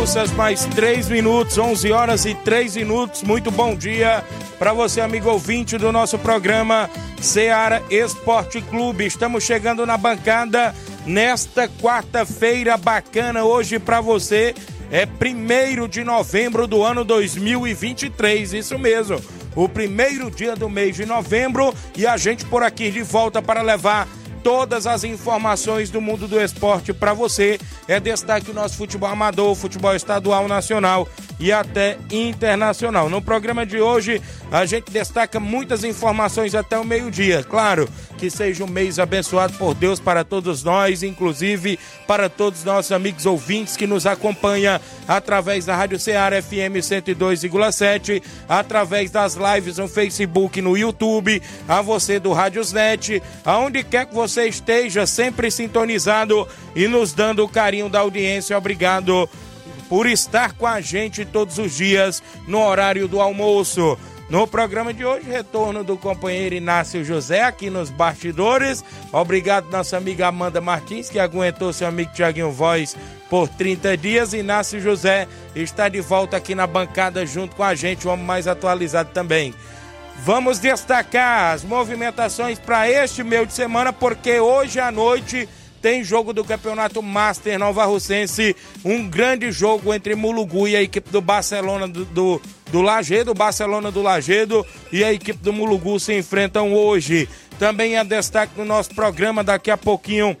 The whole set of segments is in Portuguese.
Russas, mais 3 minutos, 11 horas e 3 minutos. Muito bom dia para você, amigo ouvinte do nosso programa Seara Esporte Clube. Estamos chegando na bancada nesta quarta-feira bacana hoje para você. É primeiro de novembro do ano 2023, isso mesmo. O primeiro dia do mês de novembro e a gente por aqui de volta para levar todas as informações do mundo do esporte para você. É destaque o nosso futebol amador, futebol estadual, nacional e até internacional. No programa de hoje, a gente destaca muitas informações até o meio-dia. Claro, que seja um mês abençoado por Deus para todos nós, inclusive para todos os nossos amigos ouvintes que nos acompanham através da Rádio Ceará FM 102,7, através das lives no Facebook e no YouTube, a você do Rádiosnet, aonde quer que você esteja, sempre sintonizado e nos dando o carinho da audiência. Obrigado por estar com a gente todos os dias no horário do almoço. No programa de hoje, retorno do companheiro Inácio José aqui nos bastidores. Obrigado, nossa amiga Amanda Martins, que aguentou seu amigo Tiaguinho Voz por 30 dias. Inácio José está de volta aqui na bancada junto com a gente, o homem mais atualizado também. Vamos destacar as movimentações para este meio de semana, porque hoje à noite tem jogo do Campeonato Master Nova Russense, um grande jogo entre Mulugu e a equipe do Barcelona do, do, do Lagedo, Barcelona do Lagedo e a equipe do Mulugu se enfrentam hoje. Também é destaque no nosso programa daqui a pouquinho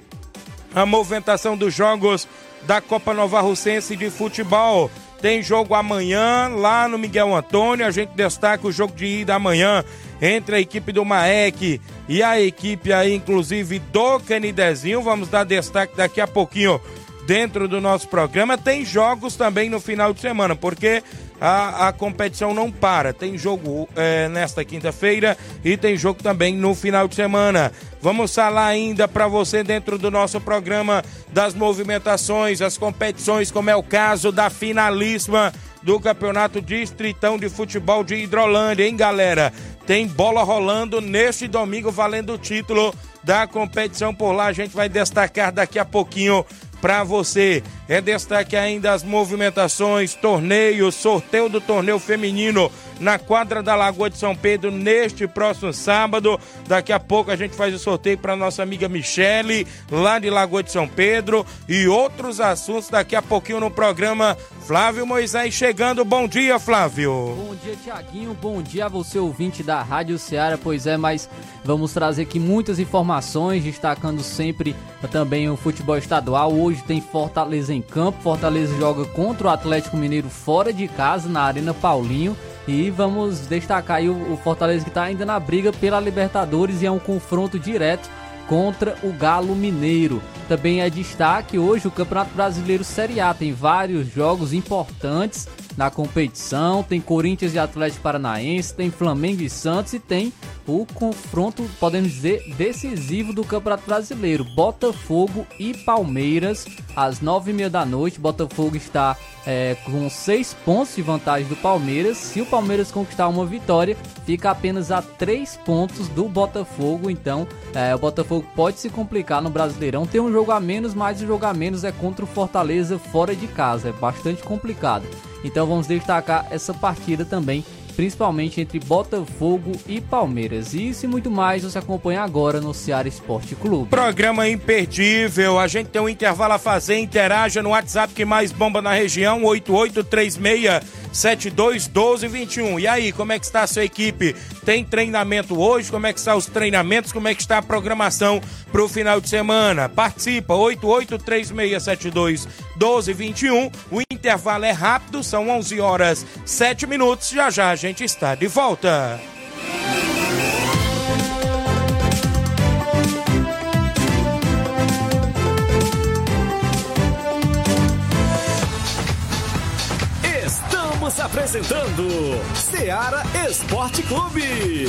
a movimentação dos jogos da Copa Nova Russense de futebol. Tem jogo amanhã lá no Miguel Antônio. A gente destaca o jogo de ida amanhã entre a equipe do Maek e a equipe aí, inclusive, do Canidezinho. Vamos dar destaque daqui a pouquinho dentro do nosso programa. Tem jogos também no final de semana, porque a, a competição não para. Tem jogo é, nesta quinta-feira e tem jogo também no final de semana. Vamos falar ainda para você dentro do nosso programa das movimentações, as competições, como é o caso da finalíssima do Campeonato Distritão de Futebol de Hidrolândia, hein, galera? Tem bola rolando neste domingo valendo o título da competição por lá. A gente vai destacar daqui a pouquinho para você. É destaque ainda as movimentações, torneio, sorteio do torneio feminino na quadra da Lagoa de São Pedro neste próximo sábado. Daqui a pouco a gente faz o sorteio para nossa amiga Michele, lá de Lagoa de São Pedro, e outros assuntos daqui a pouquinho no programa. Flávio Moisés chegando. Bom dia, Flávio. Bom dia, Tiaguinho. Bom dia a você, ouvinte da Rádio Ceará. Pois é, mas vamos trazer aqui muitas informações, destacando sempre também o futebol estadual. Hoje tem Fortaleza em campo. Fortaleza joga contra o Atlético Mineiro fora de casa, na Arena Paulinho. E vamos destacar aí o, Fortaleza que está ainda na briga pela Libertadores e é um confronto direto contra o Galo Mineiro. Também é destaque hoje o Campeonato Brasileiro Série A. Tem vários jogos importantes na competição. Tem Corinthians e Atlético Paranaense, tem Flamengo e Santos e tem o confronto, podemos dizer, decisivo do Campeonato Brasileiro. Botafogo e Palmeiras, às nove e meia da noite. Botafogo está é, com seis pontos de vantagem do Palmeiras. Se o Palmeiras conquistar uma vitória, fica apenas a três pontos do Botafogo. Então, é, o Botafogo pode se complicar no Brasileirão. Tem um jogo a menos, mas o jogo a menos é contra o Fortaleza fora de casa. É bastante complicado. Então, vamos destacar essa partida também principalmente entre Botafogo e Palmeiras. Isso e muito mais você acompanha agora no Ceará Esporte Clube. Programa imperdível. A gente tem um intervalo a fazer. Interaja no WhatsApp que mais bomba na região: 8836 721221. E aí, como é que está a sua equipe? Tem treinamento hoje? Como é que estão os treinamentos? Como é que está a programação para o final de semana? Participa, 8836721221. O intervalo é rápido, são 11 horas 7 minutos. Já já a gente está de volta. apresentando Seara Esporte Clube.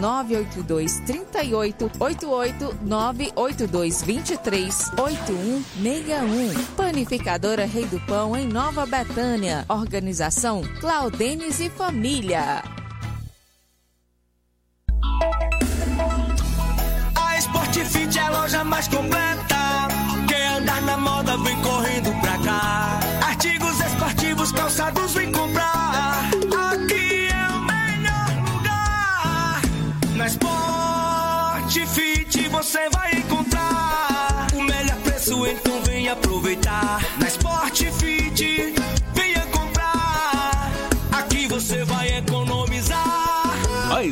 982 38 88 982 23 8161. Panificadora Rei do Pão em Nova Betânia. Organização Claudenes e Família. A Sportfit é a loja mais completa. Quem andar na moda vem correndo pra cá. Artigos esportivos, calçados, vem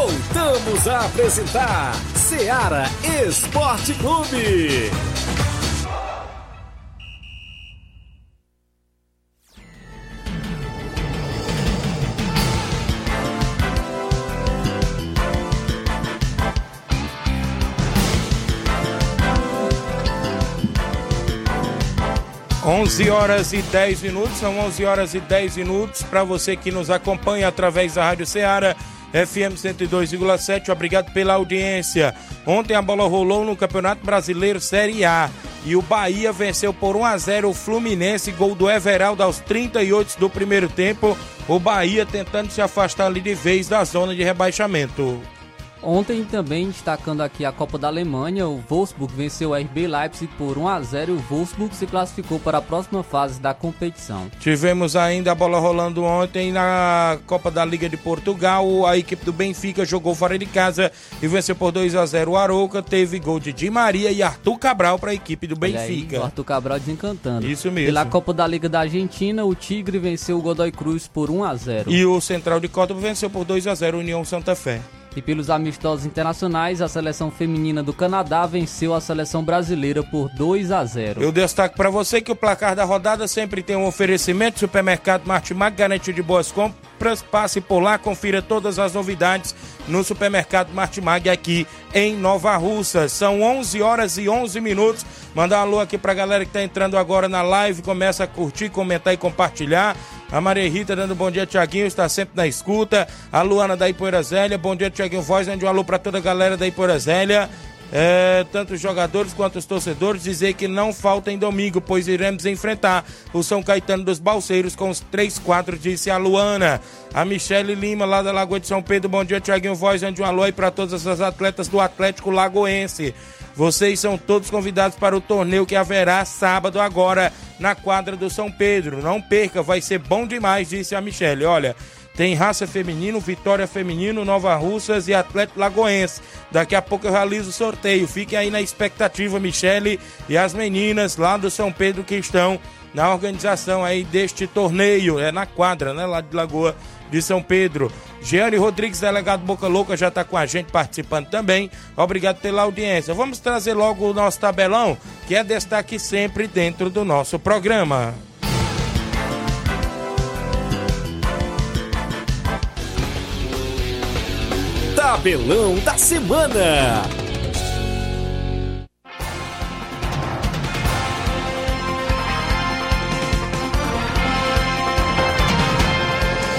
Voltamos a apresentar Seara Esporte Clube. Onze horas e 10 minutos, são 11 horas e 10 minutos para você que nos acompanha através da Rádio Ceará FM 102,7. Obrigado pela audiência. Ontem a bola rolou no Campeonato Brasileiro Série A e o Bahia venceu por 1 a 0 o Fluminense, gol do Everaldo aos 38 do primeiro tempo. O Bahia tentando se afastar ali de vez da zona de rebaixamento. Ontem também destacando aqui a Copa da Alemanha, o Wolfsburg venceu o RB Leipzig por 1 a 0 e o Wolfsburg se classificou para a próxima fase da competição. Tivemos ainda a bola rolando ontem na Copa da Liga de Portugal. A equipe do Benfica jogou fora de casa e venceu por 2 a 0 o Arouca. Teve gol de Di Maria e Arthur Cabral para a equipe do Benfica. Aí, o Arthur Cabral desencantando. Isso mesmo. Pela Copa da Liga da Argentina, o Tigre venceu o Godoy Cruz por 1 a 0. E o Central de Córdoba venceu por 2 a 0 o União Santa Fé. E pelos amistosos internacionais, a seleção feminina do Canadá venceu a seleção brasileira por 2 a 0. Eu destaco para você que o placar da rodada sempre tem um oferecimento. Supermercado Martimag, garantia de boas compras. Passe por lá, confira todas as novidades no Supermercado Martimag aqui em Nova Russa. São 11 horas e 11 minutos. Mandar um alô aqui pra galera que tá entrando agora na live. Começa a curtir, comentar e compartilhar. A Maria Rita dando bom dia, Tiaguinho, está sempre na escuta. A Luana da Ipoeira Zélia, bom dia, Tiaguinho Voz, mande um alô para toda a galera da Ipoeira Zélia. É, tanto os jogadores quanto os torcedores dizer que não faltem domingo, pois iremos enfrentar o São Caetano dos Balseiros com os três quadros, disse a Luana. A Michele Lima, lá da Lagoa de São Pedro, bom dia, Tiaguinho Voz, mande um alô aí para todas as atletas do Atlético Lagoense. Vocês são todos convidados para o torneio que haverá sábado agora na quadra do São Pedro. Não perca, vai ser bom demais, disse a Michele. Olha, tem Raça Feminino, Vitória Feminino, Nova Russas e Atlético Lagoense. Daqui a pouco eu realizo o sorteio. Fiquem aí na expectativa, Michele e as meninas lá do São Pedro que estão na organização aí deste torneio. É na quadra, né? Lá de Lagoa de São Pedro. Giane Rodrigues, delegado Boca Louca, já está com a gente participando também. Obrigado pela audiência. Vamos trazer logo o nosso tabelão, que é destaque sempre dentro do nosso programa. Tabelão da Semana.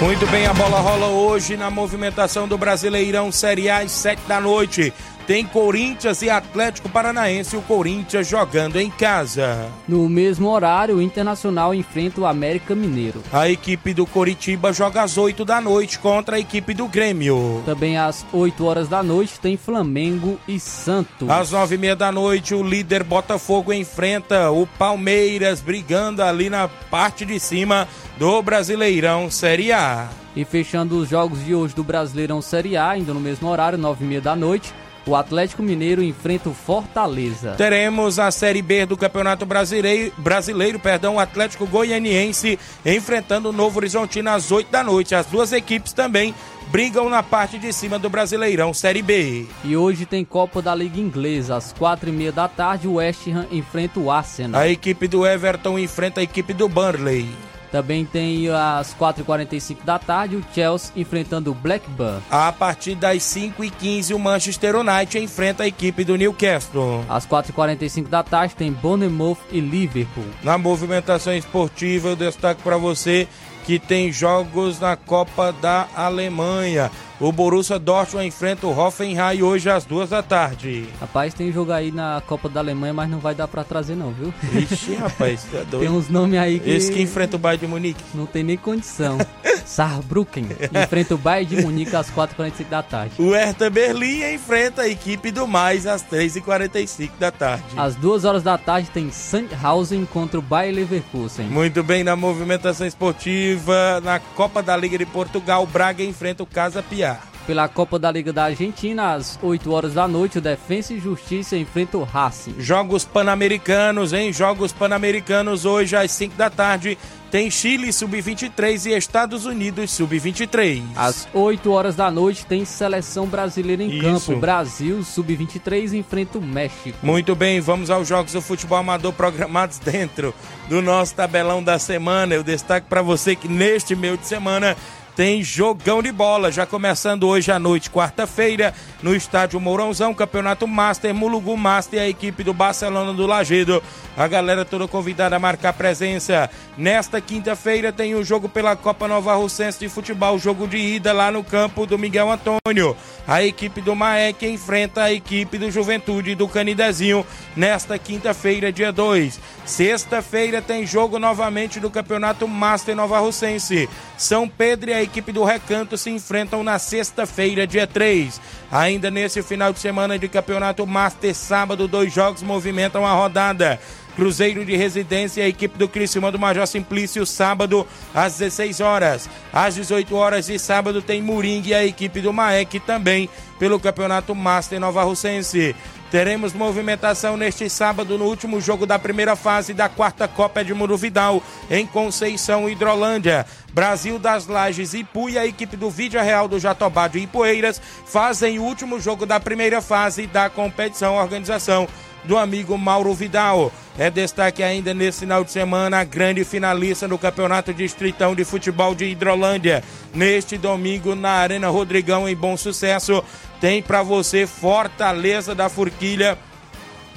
Muito bem, a bola rola hoje na movimentação do Brasileirão Série A às 7 da noite. Tem Corinthians e Atlético Paranaense, o Corinthians jogando em casa. No mesmo horário, o Internacional enfrenta o América Mineiro. A equipe do Coritiba joga às 8 da noite contra a equipe do Grêmio. Também às 8 horas da noite tem Flamengo e Santos. Às 9 e meia da noite, o líder Botafogo enfrenta o Palmeiras, brigando ali na parte de cima do Brasileirão Série A. E fechando os jogos de hoje do Brasileirão Série A, ainda no mesmo horário, 9 e meia da noite, o Atlético Mineiro enfrenta o Fortaleza. Teremos a Série B do Campeonato Brasileiro, brasileiro perdão, o Atlético Goianiense enfrentando o Novo Horizontino às 8 da noite. As duas equipes também brigam na parte de cima do Brasileirão Série B. E hoje tem Copa da Liga Inglesa. Às quatro e meia da tarde, o West Ham enfrenta o Arsenal. A equipe do Everton enfrenta a equipe do Burnley. Também tem às 4h45 da tarde o Chelsea enfrentando o Blackburn. A partir das 5h15 o Manchester United enfrenta a equipe do Newcastle. Às 4h45 da tarde tem Bournemouth e Liverpool. Na movimentação esportiva eu destaco para você que tem jogos na Copa da Alemanha. O Borussia Dortmund enfrenta o Hoffenheim hoje às duas da tarde. Rapaz, tem jogo aí na Copa da Alemanha, mas não vai dar pra trazer não, viu? Ixi, rapaz, tá doido. Tem uns nomes aí que... Esse que enfrenta o Bayern de Munique. Não tem nem condição. Saarbrücken enfrenta o Bayern de Munique às 4h45 da tarde. O Hertha Berlim enfrenta a equipe do Mais às 3h45 da tarde. Às 2 horas da tarde tem Sandhausen contra o Bayer Leverkusen. Muito bem, na movimentação esportiva, na Copa da Liga de Portugal, Braga enfrenta o Casa Piar. Pela Copa da Liga da Argentina, às 8 horas da noite, o Defensa e Justiça enfrenta o Racing. Jogos Pan-Americanos, hein? Jogos Pan-Americanos hoje às 5 da tarde. Tem Chile Sub-23 e Estados Unidos Sub-23. Às 8 horas da noite tem seleção brasileira em Isso. campo. Brasil Sub-23 enfrenta o México. Muito bem, vamos aos jogos do futebol amador programados dentro do nosso tabelão da semana. Eu destaco para você que neste meio de semana tem jogão de bola, já começando hoje à noite, quarta-feira, no estádio Mourãozão, Campeonato Master, Mulugu Master a equipe do Barcelona do Lagedo. A galera toda convidada a marcar presença. Nesta quinta-feira tem o jogo pela Copa Nova Russense de Futebol, jogo de ida lá no campo do Miguel Antônio. A equipe do Maek enfrenta a equipe do Juventude do Canidezinho nesta quinta-feira, dia 2. Sexta-feira tem jogo novamente do Campeonato Master Nova Russense. São Pedro e a equipe do Recanto se enfrentam na sexta-feira, dia 3. Ainda nesse final de semana de Campeonato Master, sábado, dois jogos movimentam a rodada. Cruzeiro de Residência a equipe do Criciúma do Major Simplício, sábado às 16 horas. Às 18 horas de sábado tem Moringue a equipe do Maek também pelo Campeonato Master Nova Russense. Teremos movimentação neste sábado no último jogo da primeira fase da quarta Copa Edmundo Vidal, em Conceição, Hidrolândia. Brasil das Lages, e a equipe do Vídeo Real do Jatobá de Ipueiras fazem o último jogo da primeira fase da competição organização do amigo Mauro Vidal. É destaque ainda nesse final de semana a grande finalista do Campeonato Distritão de Futebol de Hidrolândia. Neste domingo na Arena Rodrigão em Bom Sucesso, tem para você Fortaleza da Forquilha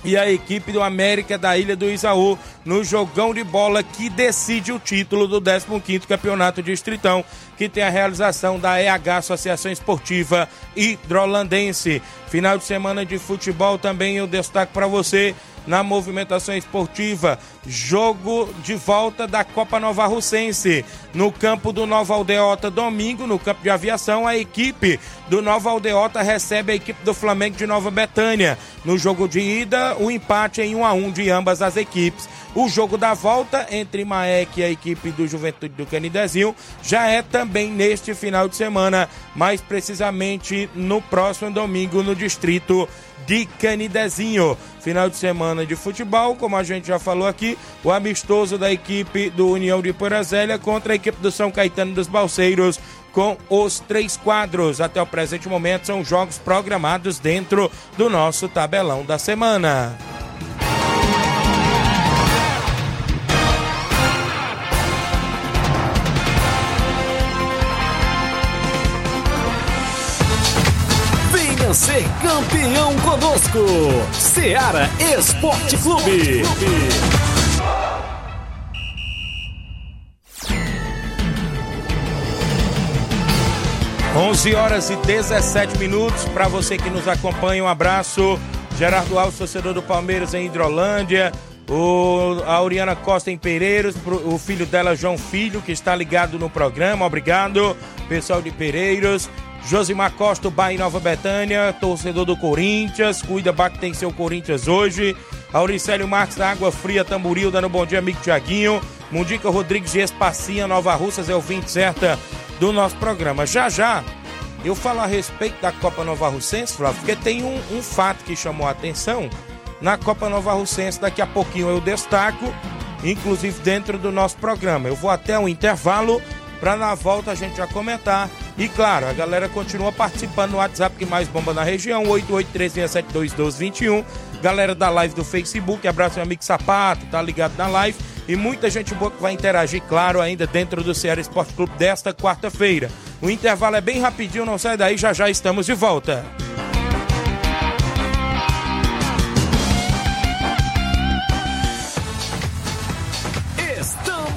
e a equipe do América da Ilha do Isaú no jogão de bola que decide o título do 15º Campeonato Distritão, que tem a realização da EH Associação Esportiva Hidrolandense. Final de semana de futebol também eu destaco para você na movimentação esportiva. jogo de volta da Copa Nova Russense. No campo do Nova Aldeota, domingo, no campo de aviação, a equipe do Nova Aldeota recebe a equipe do Flamengo de Nova Betânia. No jogo de ida, o empate em 1 a 1 de ambas as equipes. O jogo da volta entre Maek e a equipe do Juventude do Canidezinho já é também neste final de semana, mais precisamente no próximo domingo no distrito de Canidezinho. Final de semana de futebol, como a gente já falou aqui, o amistoso da equipe do União de Porazélia contra a equipe do São Caetano dos Balseiros com os três quadros. Até o presente momento são jogos programados dentro do nosso tabelão da semana. Ser campeão conosco. Seara Esporte Clube. 11 horas e 17 minutos. Para você que nos acompanha, um abraço. Gerardo Alves, torcedor do Palmeiras em Hidrolândia. O, a Auriana Costa em Pereiros, o filho dela, João Filho, que está ligado no programa. Obrigado, pessoal de Pereiros. Josimar Costa, Bahia Nova Betânia, torcedor do Corinthians. Cuida, que tem seu Corinthians hoje. Auricélio Marques da Água Fria, Tamboril, dando um bom dia, amigo Tiaguinho. Mundica Rodrigues de Espacinha, Nova Russas, é o 20 certa do nosso programa. Já já, eu falo a respeito da Copa Nova Russense, Flávio, porque tem um, um fato que chamou a atenção na Copa Nova Russense. Daqui a pouquinho eu destaco, inclusive dentro do nosso programa. Eu vou até um intervalo para na volta a gente já comentar. E claro, a galera continua participando no WhatsApp que mais bomba na região, 8836721221. Galera da live do Facebook, abraço meu amigo Sapato, tá ligado na live. E muita gente boa que vai interagir, claro, ainda dentro do Ceará Esporte Clube desta quarta-feira. O intervalo é bem rapidinho, não sai daí, já já estamos de volta.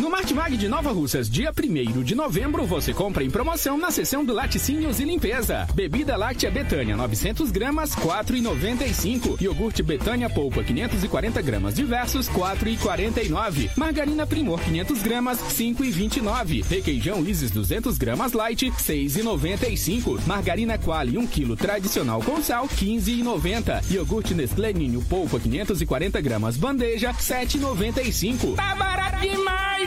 No Martimag de Nova Russas, dia 1 de novembro, você compra em promoção na seção do Laticínios e Limpeza. Bebida láctea Betânia, 900 gramas, 4,95. Iogurte Betânia Polpa, 540 gramas diversos, 4,49. Margarina Primor, 500 gramas, 5,29. Requeijão Isis, 200 gramas light, 6,95. Margarina Quali, 1 kg tradicional com sal, 15,90. Iogurte Nestlé Ninho Polpa, 540 gramas bandeja, 7,95. Tá barato demais!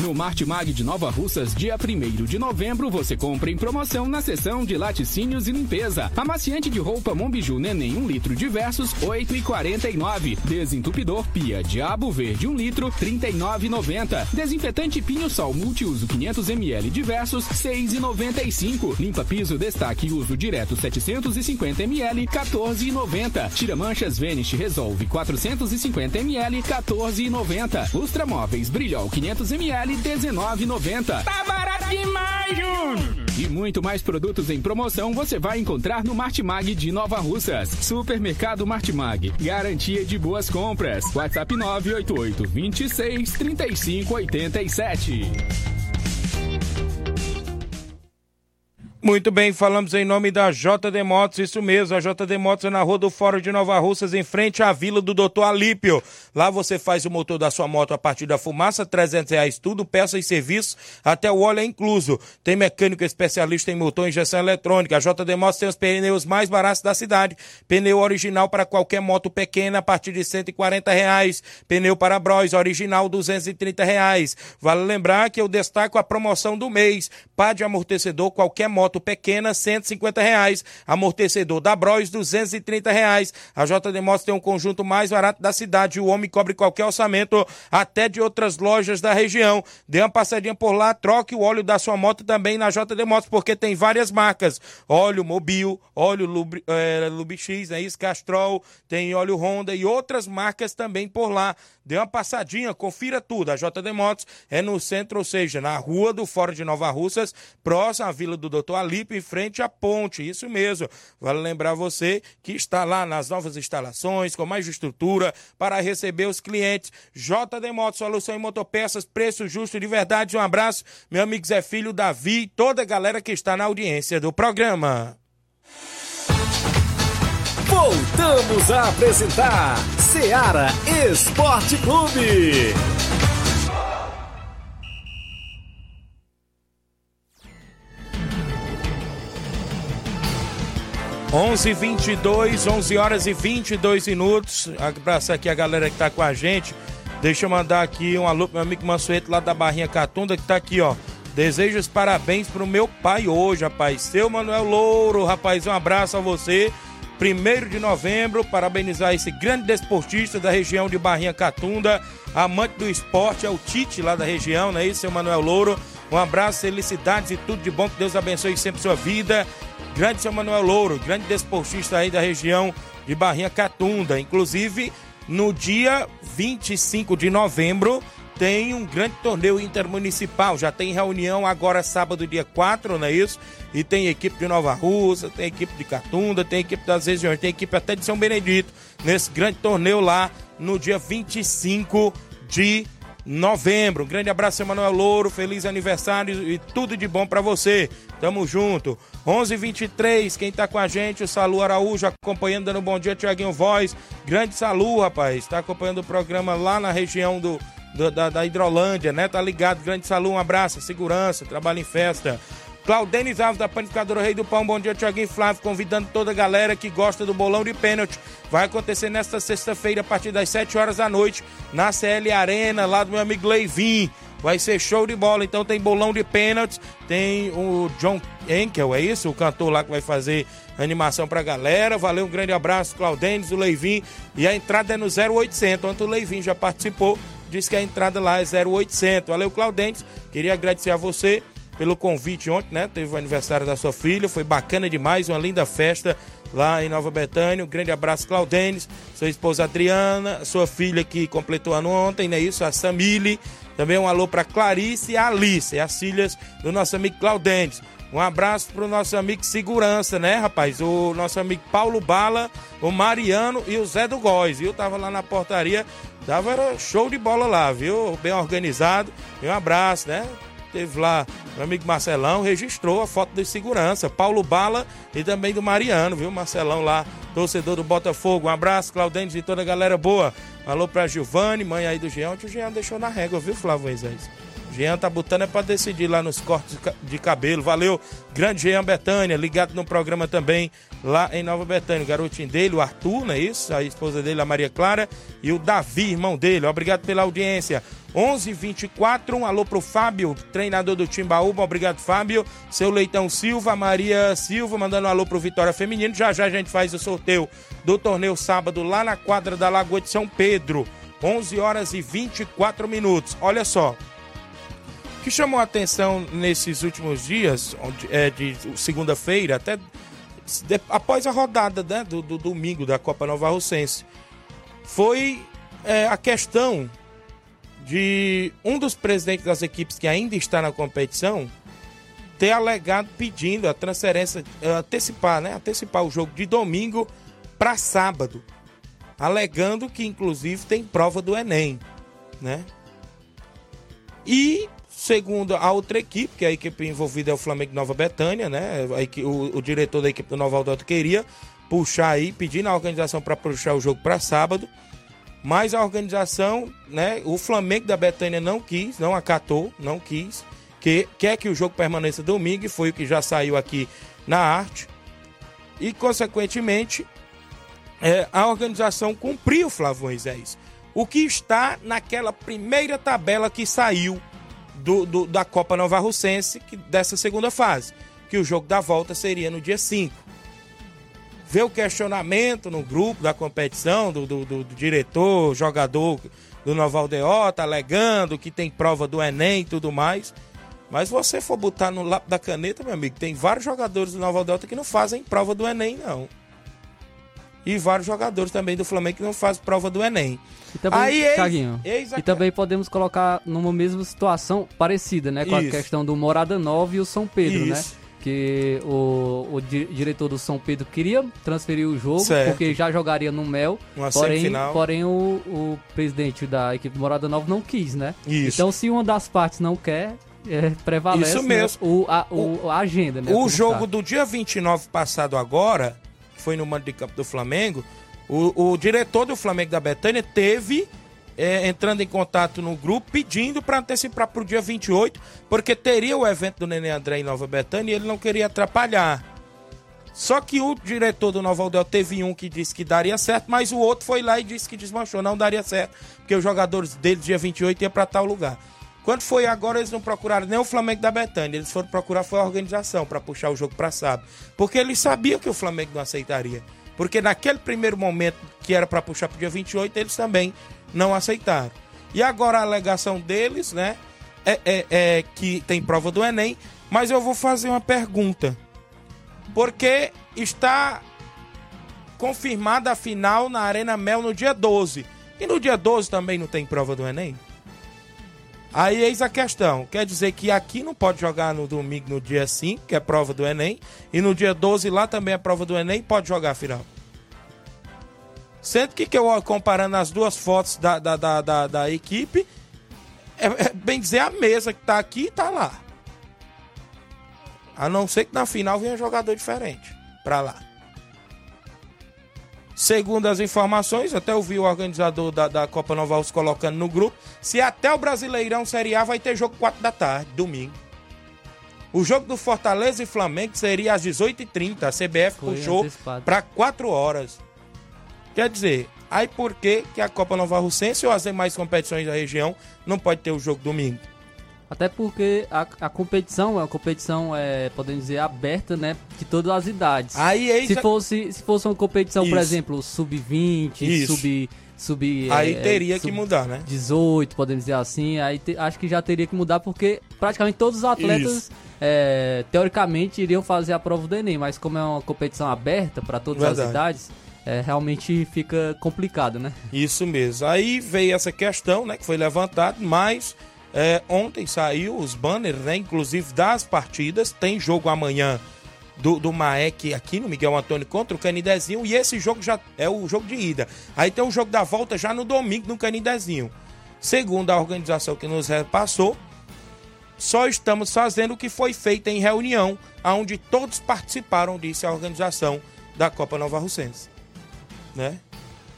No Martimag de Nova Russas, dia 1 de novembro, você compra em promoção na seção de laticínios e limpeza. Amaciante de roupa Mombiju Neném 1 litro diversos, 8,49. Desentupidor Pia Diabo Verde 1 litro, 39,90. Desinfetante Pinho Sol Multiuso 500 ml diversos, 6,95. Limpa piso Destaque Uso Direto 750 ml, 14,90. Tira manchas Vanish Resolve 450 ml, 14,90. Lustra Móveis Brilhol 500 ml, 19,90. Tá barato demais, Júnior! E muito mais produtos em promoção você vai encontrar no Martimag de Nova Russas. Supermercado Martimag. Garantia de boas compras. WhatsApp 988 26 35 87. Muito bem, falamos em nome da JD Motos, isso mesmo, a JD Motos é na Rua do Fórum de Nova Russas, em frente à Vila do Doutor Alípio. Lá você faz o motor da sua moto a partir da fumaça, 300 reais tudo, peças e serviços, até o óleo é incluso. Tem mecânico especialista em motor e injeção eletrônica. A JD Motos tem os pneus mais baratos da cidade. Pneu original para qualquer moto pequena a partir de 140 reais. Pneu para Bros original 230 reais. Vale lembrar que eu destaco a promoção do mês. Pá de amortecedor, qualquer moto pequena, 150 reais. Amortecedor da Bros, 230 reais. A JD Motos tem um conjunto mais barato da cidade. O homem cobre qualquer orçamento, até de outras lojas da região. Dê uma passadinha por lá, troque o óleo da sua moto também na JD Motos, porque tem várias marcas. Óleo Mobil, óleo Lub, é, Lubix, é isso, Castrol, tem óleo Honda e outras marcas também por lá. Dê uma passadinha, confira tudo. A JD Motos é no centro, ou seja, na rua do Fórum de Nova Russas, próximo à Vila do Doutor Capibaribe, em frente à ponte. Isso mesmo. Vale lembrar você que está lá nas novas instalações, com mais estrutura, para receber os clientes. JD Motos, solução em motopeças, preço justo de verdade. Um abraço, meu amigo Zé Filho, Davi e toda a galera que está na audiência do programa. Voltamos a apresentar Seara Esporte Clube. 11:22, 11 horas e 22 minutos. Abraçar aqui a galera que tá com a gente. Deixa eu mandar aqui um alô pro meu amigo Mansueto lá da Barrinha Catunda que tá aqui, ó. Desejo os parabéns pro meu pai hoje, rapaz. Seu Manuel Louro, rapaz, um abraço a você. Primeiro de novembro, parabenizar esse grande desportista da região de Barrinha Catunda, amante do esporte, é o Tite lá da região, não é isso, seu Manuel Louro? Um abraço, felicidades e tudo de bom, que Deus abençoe sempre sua vida grande seu Manuel Louro, grande desportista aí da região de Barrinha Catunda. Inclusive, no dia 25 de novembro, tem um grande torneio intermunicipal. Já tem reunião agora, sábado, dia 4, não é isso? E tem equipe de Nova Rússia, tem equipe de Catunda, tem equipe das regiões, tem equipe até de São Benedito, nesse grande torneio lá no dia 25 de novembro. Um grande abraço, Emanuel Louro, feliz aniversário e tudo de bom para você. Tamo junto. 11:23 quem tá com a gente, o Salu Araújo acompanhando, dando um bom dia, Tiaguinho Voz. Grande Salu, rapaz, tá acompanhando o programa lá na região do, do da, da Hidrolândia, né? Tá ligado, grande Salu, um abraço, segurança, trabalho em festa. Claudenis Alves da Panificadora Rei do Pão. Bom dia, Tiaguinho Flávio, convidando toda a galera que gosta do bolão de pênalti. Vai acontecer nesta sexta-feira, a partir das 7 horas da noite, na CL Arena, lá do meu amigo Leivin. Vai ser show de bola. Então tem bolão de pênaltis, tem o John Enkel, é isso? O cantor lá que vai fazer animação pra galera. Valeu, um grande abraço, Claudenis, o Leivin. E a entrada é no 0800. Ontem o Leivin já participou, disse que a entrada lá é 0800. Valeu, Claudenis. Queria agradecer a você pelo convite ontem, né? Teve o aniversário da sua filha, foi bacana demais, uma linda festa lá em Nova Betânia. Um grande abraço, Claudênis, sua esposa Adriana, sua filha que completou ano ontem, não é isso? A Samile. Também um alô para Clarice e Alice, as filhas do nosso amigo Claudênis. Um abraço pro nosso amigo Segurança, né, rapaz? O nosso amigo Paulo Bala, o Mariano e o Zé do Góis, viu? Tava lá na portaria, tava era show de bola lá, viu? Bem organizado. E um abraço, né? Teve lá, meu amigo Marcelão registrou a foto de segurança, Paulo Bala e também do Mariano, viu? Marcelão lá, torcedor do Botafogo. Um abraço, Claudentes e toda a galera boa. Alô pra Giovanni, mãe aí do Jean. O Jean deixou na régua, viu, Flávio Moisés? Jean tá botando é pra decidir lá nos cortes de cabelo. Valeu, grande Jean Betânia, ligado no programa também lá em Nova Betânia. O garotinho dele, o Arthur, não é isso? A esposa dele, a Maria Clara, e o Davi, irmão dele. Obrigado pela audiência. 11:24 um alô pro Fábio, treinador do Timbaúba. Obrigado, Fábio. Seu Leitão Silva, Maria Silva, mandando um alô pro Vitória Feminino. Já já a gente faz o sorteio do torneio sábado lá na quadra da Lagoa de São Pedro. 11 horas e 24 minutos. Olha só. Que chamou a atenção nesses últimos dias, é, de segunda-feira, até de, após a rodada né, do, do, domingo da Copa Nova Rocense, foi é, a questão de um dos presidentes das equipes que ainda está na competição ter alegado pedindo a transferência, eh, antecipar, né? Antecipar o jogo de domingo para sábado, alegando que inclusive tem prova do Enem, né? E segundo a outra equipe, que é a equipe envolvida é o Flamengo Nova Betânia, né? O, o diretor da equipe do Nova Aldeota queria puxar aí, pedindo a organização para puxar o jogo para sábado. Mas a organização, né, o Flamengo da Betânia não quis, não acatou, não quis, que quer que o jogo permaneça domingo, e foi o que já saiu aqui na arte. E, consequentemente, é, a organização cumpriu, Flávio Moisés, o que está naquela primeira tabela que saiu do, do, da Copa Nova Russense, que, dessa segunda fase, que o jogo da volta seria no dia 5 vê o questionamento no grupo da competição, do, do, do, diretor, jogador do Nova Aldeota, alegando que tem prova do Enem e tudo mais. Mas você for botar no lápis da caneta, meu amigo, tem vários jogadores do Nova Aldeota que não fazem prova do Enem, não. E vários jogadores também do Flamengo que não fazem prova do Enem. E também, Aí, eis, eis e também podemos colocar numa mesma situação parecida, né? Com Isso. a questão do Morada Nova e o São Pedro, né? Isso. né? que o, o di- diretor do São Pedro queria transferir o jogo, Certo. porque já jogaria no Mel, Uma porém, porém o, o presidente da equipe Morada Nova não quis, né? Isso. Então se uma das partes não quer, é, prevalece Isso né, mesmo. o, a, o- a agenda, né? O como jogo do dia 29 passado agora, que foi no mando de campo do Flamengo, o, o diretor do Flamengo da Betânia teve é, entrando em contato no grupo pedindo para antecipar para o dia 28, porque teria o evento do Nenê André em Nova Betânia e ele não queria atrapalhar. Só que o diretor do Nova Aldel teve um que disse que daria certo, mas o outro foi lá e disse que desmanchou, não daria certo, porque os jogadores dele dia 28 iam para tal lugar. Quando foi agora, eles não procuraram nem o Flamengo da Betânia, eles foram procurar foi a organização para puxar o jogo para sábado, porque eles sabiam que o Flamengo não aceitaria. Porque naquele primeiro momento que era para puxar para o dia 28, eles também não aceitaram. E agora a alegação deles, né, é, é- é que tem prova do Enem, mas eu vou fazer uma pergunta. Porque está confirmada a final na Arena Mel no dia 12. E no dia 12 também não tem prova do Enem? Aí eis a questão. Quer dizer que aqui não pode jogar no domingo no dia 5, que é prova do Enem, e no dia 12 lá também é prova do Enem, pode jogar final. Sendo que, que eu comparando as duas fotos da, da, da, da, da equipe, é, é bem dizer a mesa que tá aqui e tá lá. A não ser que na final venha jogador diferente pra lá. Segundo as informações, até eu vi o organizador da, da Copa Nova Alves colocando no grupo, se até o Brasileirão Série A vai ter jogo 4 da tarde, domingo. O jogo do Fortaleza e Flamengo seria às 18h30. A CBF Foi puxou para 4 horas. Quer dizer, aí por que, que a Copa Nova Russense ou as demais competições da região não pode ter o jogo domingo? Até porque a, a competição é uma competição, é, podemos dizer, aberta, né? De todas as idades. Aí eis se, a- fosse, se fosse uma competição, por Isso. exemplo, sub-20, Isso. sub, sub. Aí é, teria que sub- mudar, né? 18, podemos dizer assim, aí te- acho que já teria que mudar porque praticamente todos os atletas, é, teoricamente, iriam fazer a prova do Enem, mas como é uma competição aberta para todas as Verdade. idades, é, realmente fica complicado, né? Isso mesmo. Aí veio essa questão, né, que foi levantado, mas é, ontem saiu os banners, né, inclusive das partidas. Tem jogo amanhã do, do Maek aqui no Miguel Antônio contra o Canidezinho e esse jogo já é o jogo de ida. Aí tem o jogo da volta já no domingo no Canidezinho. Segundo a organização que nos repassou, só estamos fazendo o que foi feito em reunião, onde todos participaram, disse a organização da Copa Nova Russense. Né?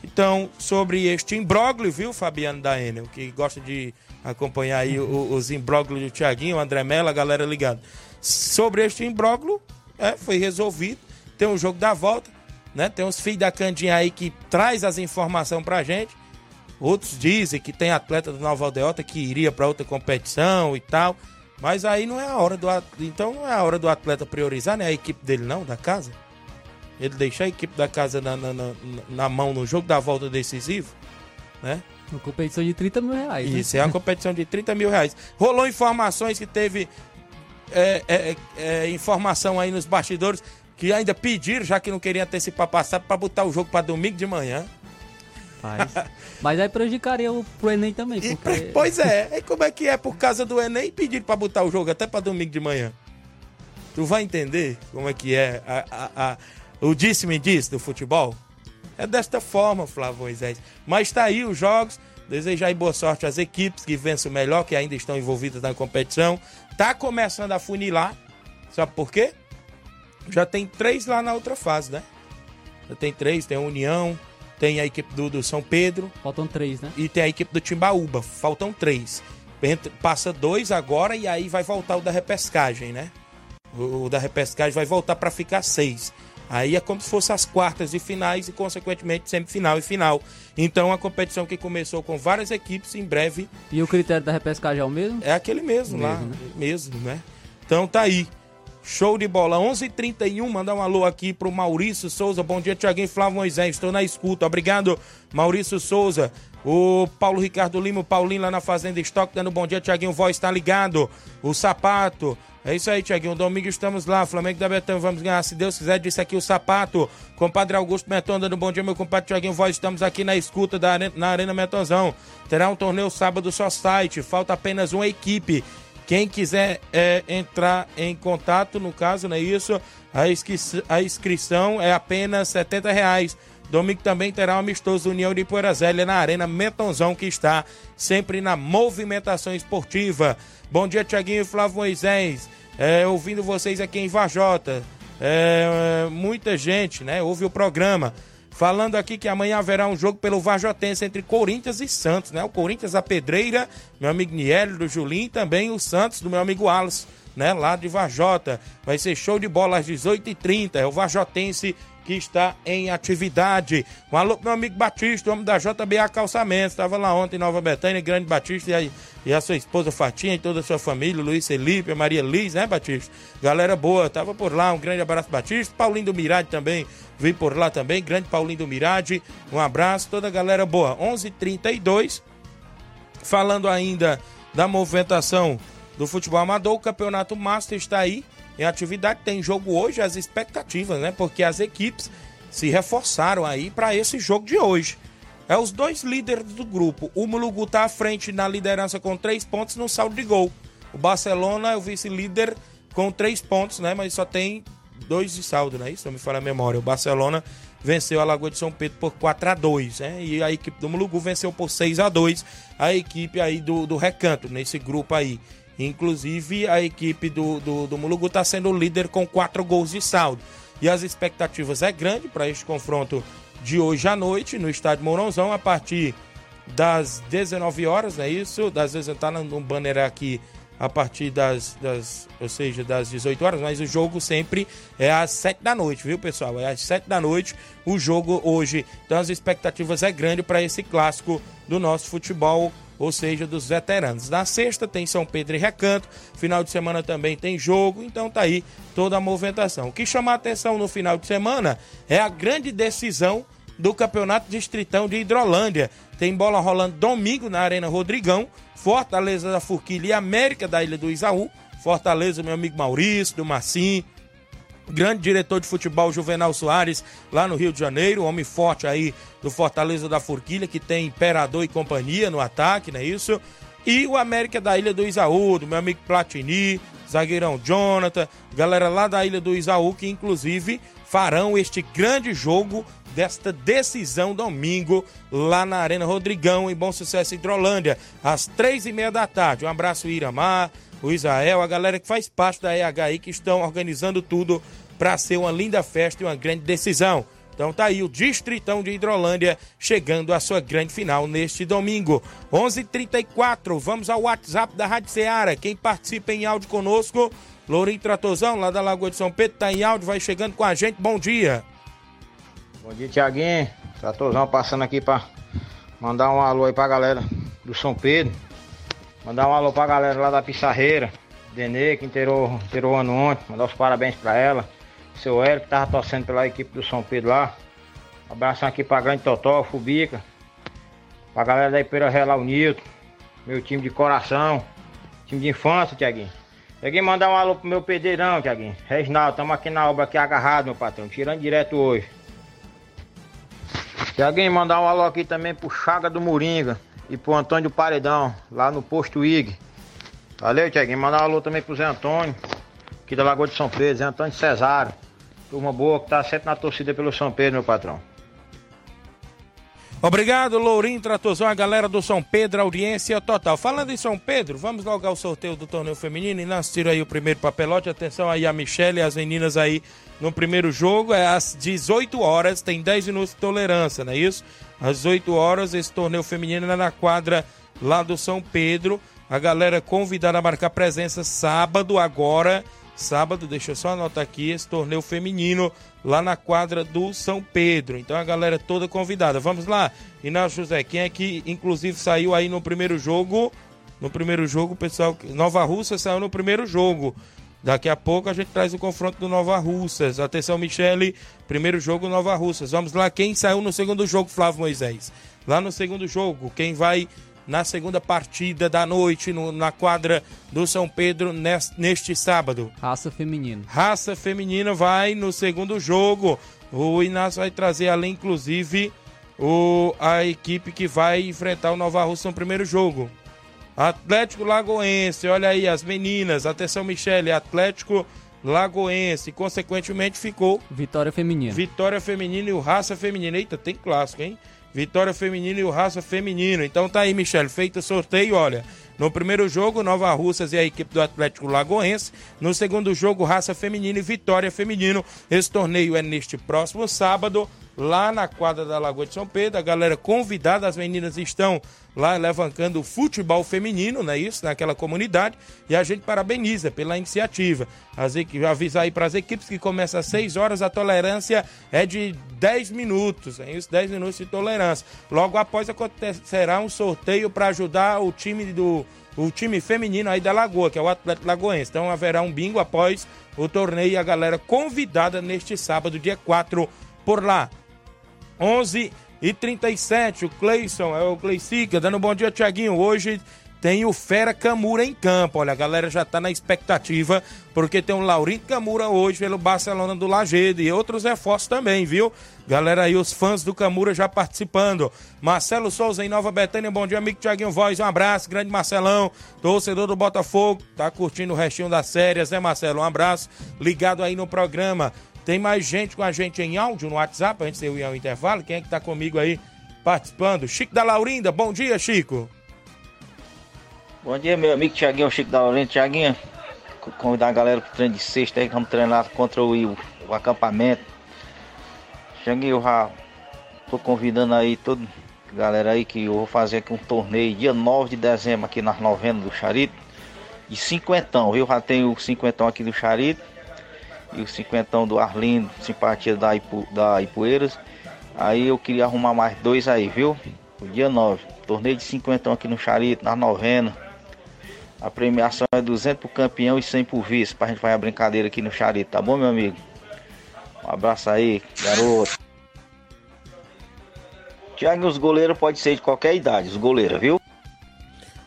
Então, sobre este imbróglio, viu, Fabiano da Enel, que gosta de acompanhar aí o- os imbróglios do Tiaguinho, o André Mello, a galera ligada. Sobre este imbróglio, é, foi resolvido. Tem o jogo da volta, né? Tem os filhos da Candinha aí que traz as informações pra gente. Outros dizem que tem atleta do Nova Aldeota que iria para outra competição e tal. Mas aí não é a hora do at- então não é a hora do atleta priorizar, né? A equipe dele não, da casa. Ele deixar a equipe da casa na, na, na- na mão no jogo da volta decisivo, né? Uma competição de 30 mil reais. né? Isso, é uma competição de 30 mil reais. Rolou informações que teve é, é, é, informação aí nos bastidores que ainda pediram, já que não queriam antecipar passado, para botar o jogo para domingo de manhã. Rapaz. Mas aí prejudicaria o pro Enem também, E, porque... Pois é, e como é que é por causa do Enem pedir para botar o jogo até para domingo de manhã? Tu vai entender como é que é a, a- a- o disse-me disse do futebol? É desta forma, Flávio Moisés. Mas tá aí os jogos. Desejar aí boa sorte às equipes que vençam melhor, que ainda estão envolvidas na competição. Tá começando a funilar. Sabe por quê? Já tem três lá na outra fase, né? Já tem três, tem a União, tem a equipe do, do São Pedro, Faltam três, né? e tem a equipe do Timbaúba. Faltam três. Entra- Passa dois agora e aí vai voltar o da repescagem, né? O, o da repescagem vai voltar para ficar seis. Aí é como se fosse as quartas e finais e, consequentemente, semifinal e final. Então, a competição que começou com várias equipes, em breve E o critério da repescagem é o mesmo? é aquele mesmo, lá, Mesmo, né? mesmo, né? Então tá aí. Show de bola. 11h31, mandar um alô aqui pro Maurício Souza. Bom dia, Tiaguinho Flávio Moisés. Estou na escuta. Obrigado, Maurício Souza. O Paulo Ricardo Lima, o Paulinho lá na Fazenda Estoque, dando bom dia, Tiaguinho. Voz tá ligado. O Sapato. É isso aí, Tiaguinho. Domingo estamos lá. Flamengo da Betão, vamos ganhar. Se Deus quiser, disse aqui o Sapato. Compadre Augusto Meton, dando bom dia, meu compadre Tiaguinho Voz. Estamos aqui na escuta da Arena, na Arena Metonzão. Terá um torneio sábado só site. Falta apenas uma equipe. Quem quiser é, entrar em contato, no caso, não é isso? A, inscri a inscrição é apenas 70 reais. Domingo também terá o amistoso União de Poeirazélia na Arena Metonzão, que está sempre na movimentação esportiva. Bom dia, Tiaguinho e Flávio Moisés. É, ouvindo vocês aqui em Vajota. É, muita gente, né? Ouve o programa. Falando aqui que amanhã haverá um jogo pelo Vajotense entre Corinthians e Santos, né? O Corinthians, a Pedreira, meu amigo Niel do Julim, também o Santos, do meu amigo Wallace, né? Lá de Vajota. Vai ser show de bola às 18h30. É o Vajotense que está em atividade. Um alô pro meu amigo Batista, homem da JBA Calçamentos. Estava lá ontem em Nova Betânia, Grande Batista e a, e a sua esposa Fatinha e toda a sua família, Luiz Felipe, Maria Liz, né, Batista? Galera boa, tava por lá. Um grande abraço, Batista. Paulinho do Mirade também, vim por lá também. Grande Paulinho do Mirade, um abraço. Toda a galera boa. 11:32 Falando ainda da movimentação do futebol amador, o Campeonato Master está aí em atividade. Tem jogo hoje, as expectativas, né? Porque as equipes se reforçaram aí para esse jogo de hoje. É os dois líderes do grupo. O Mulugu está à frente na liderança com três pontos no saldo de gol. O Barcelona é o vice-líder com três pontos, né? Mas só tem dois de saldo, né? Isso me fala a memória. O Barcelona venceu a Lagoa de São Pedro por 4 a 2 né? E a equipe do Mulugu venceu por 6 a 2 a equipe aí do, do Recanto, nesse grupo aí. Inclusive, a equipe do, do, do Mulugu está sendo líder com quatro gols de saldo. E as expectativas é grande para este confronto de hoje à noite no estádio Mourãozão, a partir das 19 horas, não é isso? Das vezes está no banner aqui a partir das, das, ou seja, das 18 horas, mas o jogo sempre é às 7 da noite, viu, pessoal? É às 7 da noite o jogo hoje. Então as expectativas é grande para esse clássico do nosso futebol ou seja, dos veteranos. Na sexta tem São Pedro e Recanto, final de semana também tem jogo, então tá aí toda a movimentação. O que chama a atenção no final de semana é a grande decisão do Campeonato Distritão de Hidrolândia. Tem bola rolando domingo na Arena Rodrigão, Fortaleza da Forquilha e América da Ilha do Isaú. Fortaleza, meu amigo Maurício, do Massim, grande diretor de futebol Juvenal Soares, lá no Rio de Janeiro, homem forte aí do Fortaleza da Forquilha, que tem Imperador e companhia no ataque, não é isso? E o América da Ilha do Isaú, do meu amigo Platini, zagueirão Jonathan, galera lá da Ilha do Isaú, que inclusive farão este grande jogo desta decisão domingo lá na Arena Rodrigão, em Bom Sucesso Hidrolândia, às três e meia da tarde. Um abraço, Iramar, o Israel, a galera que faz parte da EHI que estão organizando tudo para ser uma linda festa e uma grande decisão. Então tá aí o Distritão de Hidrolândia chegando à sua grande final neste domingo. 11:34. h 34 vamos ao WhatsApp da Rádio Ceará. Quem participa em áudio conosco, Lourinho Tratozão, lá da Lagoa de São Pedro, tá em áudio, vai chegando com a gente. Bom dia. Bom dia, Tiaguinho. Tratozão passando aqui para mandar um alô aí pra galera do São Pedro. Mandar um alô pra galera lá da Pissarreira, Denê, que inteirou, o ano ontem, mandar os parabéns pra ela. Seu Hélio, que tava torcendo pela equipe do São Pedro lá. Um abração aqui pra Grande Totó, Fubica. Pra galera da Ipeira Real, Nilton. Meu time de coração. Time de infância, Tiaguinho. Peguei mandar um alô pro meu pedreirão, Tiaguinho. Reginaldo, estamos aqui na obra aqui agarrado, meu patrão. Tirando direto hoje. Tiaguinho, mandar um alô aqui também pro Chaga do Moringa e pro Antônio Paredão, lá no posto IG. Valeu, Tiaguinho. Mandar um alô também pro Zé Antônio, aqui da Lagoa de São Pedro, Zé Antônio Cesário. Turma boa que tá sempre na torcida pelo São Pedro, meu patrão. Obrigado, Lourinho Tratozão, a galera do São Pedro, audiência total. Falando em São Pedro, vamos logo ao sorteio do torneio feminino e nós tira aí o primeiro papelote. Atenção aí a Michelle e as meninas aí no primeiro jogo. É às 18 horas, tem 10 minutos de tolerância, não é isso? às 8 horas, esse torneio feminino é na quadra lá do São Pedro. A galera convidada a marcar presença sábado agora. Sábado, deixa eu só anotar aqui, esse torneio feminino lá na quadra do São Pedro. Então a galera toda convidada. Vamos lá, Inácio José, quem é que inclusive saiu aí no primeiro jogo? No primeiro jogo, pessoal, Nova Rússia saiu no primeiro jogo. Daqui a pouco a gente traz o confronto do Nova Russas. Atenção, Michele. Primeiro jogo, Nova Russas. Vamos lá, quem saiu no segundo jogo, Flávio Moisés? Lá no segundo jogo, quem vai na segunda partida da noite no, na quadra do São Pedro neste, neste sábado? Raça feminina. Raça feminina vai no segundo jogo. O Inácio vai trazer além, inclusive, o, a equipe que vai enfrentar o Nova Russa no primeiro jogo. Atlético Lagoense, olha aí as meninas, atenção Michele, Atlético Lagoense, consequentemente ficou Vitória Feminina. Vitória Feminina e o Raça Feminina. Eita, tem clássico, hein? Vitória Feminina e o Raça Feminino. Então tá aí, Michele, feito o sorteio, olha. No primeiro jogo, Nova Russas e a equipe do Atlético Lagoense. No segundo jogo, Raça Feminina e Vitória Feminino. Esse torneio é neste próximo sábado, lá na quadra da Lagoa de São Pedro. A galera convidada, as meninas estão lá levantando o futebol feminino, não é isso? Naquela comunidade. E a gente parabeniza pela iniciativa. As, avisar aí para as equipes que começa às 6 horas, a tolerância é de 10 minutos, é isso? 10 minutos de tolerância. Logo após acontecerá um sorteio para ajudar o time do o time feminino aí da Lagoa, que é o Atlético Lagoense. Então haverá um bingo após o torneio e a galera convidada neste sábado, dia 4, por lá. 11 e 37, o Cleison, é o Cleicica, dando um bom dia, Tiaguinho. Hoje tem o Fera Camura em campo. Olha, a galera já tá na expectativa, porque tem o Laurindo Camura hoje pelo Barcelona do Lagedo e outros reforços também, viu? Galera aí, os fãs do Camura já participando. Marcelo Souza em Nova Betânia, bom dia, amigo Tiaguinho Voz, um abraço, grande Marcelão, torcedor do Botafogo, tá curtindo o restinho das séries, né, Marcelo? Um abraço, ligado aí no programa. Tem mais gente com a gente em áudio no WhatsApp, antes de eu ir ao intervalo. Quem é que tá comigo aí participando? Chico da Laurinda, bom dia, Chico. Bom dia, meu amigo Tiaguinho, Chico da Laurinda. Tiaguinho, convidar a galera pro treino de sexta aí, vamos treinar contra o, o acampamento. Tiaguinho, já tô convidando aí toda galera aí que eu vou fazer aqui um torneio dia 9 de dezembro aqui nas novenas do Charito. De cinquentão, viu? Já tenho o cinquentão aqui do Charito e o cinquentão do Arlindo, simpatia da, Ipu, da Ipueiras. Aí eu queria arrumar mais dois aí, viu? O dia 9. Torneio de cinquentão aqui no Charito, na novena. A premiação é 200 pro campeão e 100 pro vice. Pra gente fazer a brincadeira aqui no Charito, tá bom, meu amigo? Um abraço aí, garoto. Tiago, os goleiros pode ser de qualquer idade, os goleiros, viu?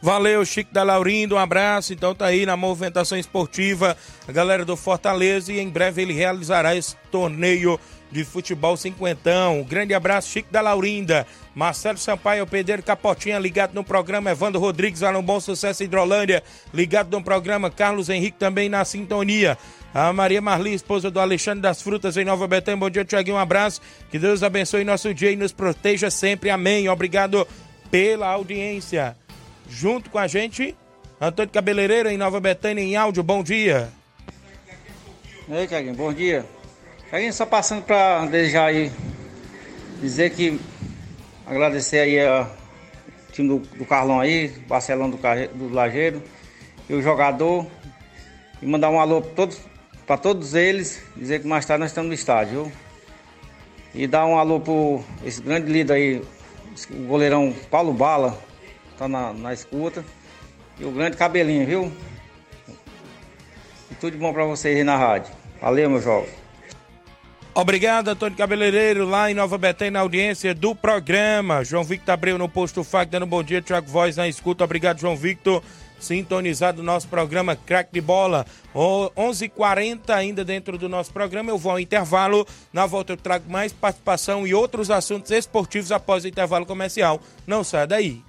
Valeu, Chico da Laurindo, um abraço. Então tá aí na movimentação esportiva, a galera do Fortaleza e em breve ele realizará esse torneio de futebol cinquentão. Um grande abraço, Chico da Laurinda. Marcelo Sampaio, Pedro Capotinha, ligado no programa. Evandro Rodrigues, lá no Bom Sucesso Hidrolândia, ligado no programa. Carlos Henrique também na sintonia. A Maria Marli, esposa do Alexandre das Frutas, em Nova Betânia. Bom dia, Tiaguinho. Um abraço. Que Deus abençoe nosso dia e nos proteja sempre. Amém. Obrigado pela audiência. Junto com a gente, Antônio Cabeleireiro, em Nova Betânia, em áudio. Bom dia. Ei, Tiaguinho, bom dia. Tiaguinho, só passando para desejar aí, dizer que agradecer aí ao time do, do Carlão aí, Barcelona do, do Lajeiro e o jogador e mandar um alô para todos, todos eles, dizer que mais tarde nós estamos no estádio? E dar um alô para esse grande líder aí, o goleirão Paulo Bala, tá na, na escuta. E o grande cabelinho, viu? E tudo de bom para vocês aí na rádio. Valeu, meu jovem. Obrigado, Antônio Cabeleireiro, lá em Nova Betânia, na audiência do programa. João Victor Abreu no posto FAC, dando um bom dia. Tiago Voz na escuta. Obrigado, João Victor. Sintonizado no nosso programa Crack de Bola. 11:40 ainda dentro do nosso programa. Eu vou ao intervalo. Na volta eu trago mais participação e outros assuntos esportivos após o intervalo comercial. Não saia daí.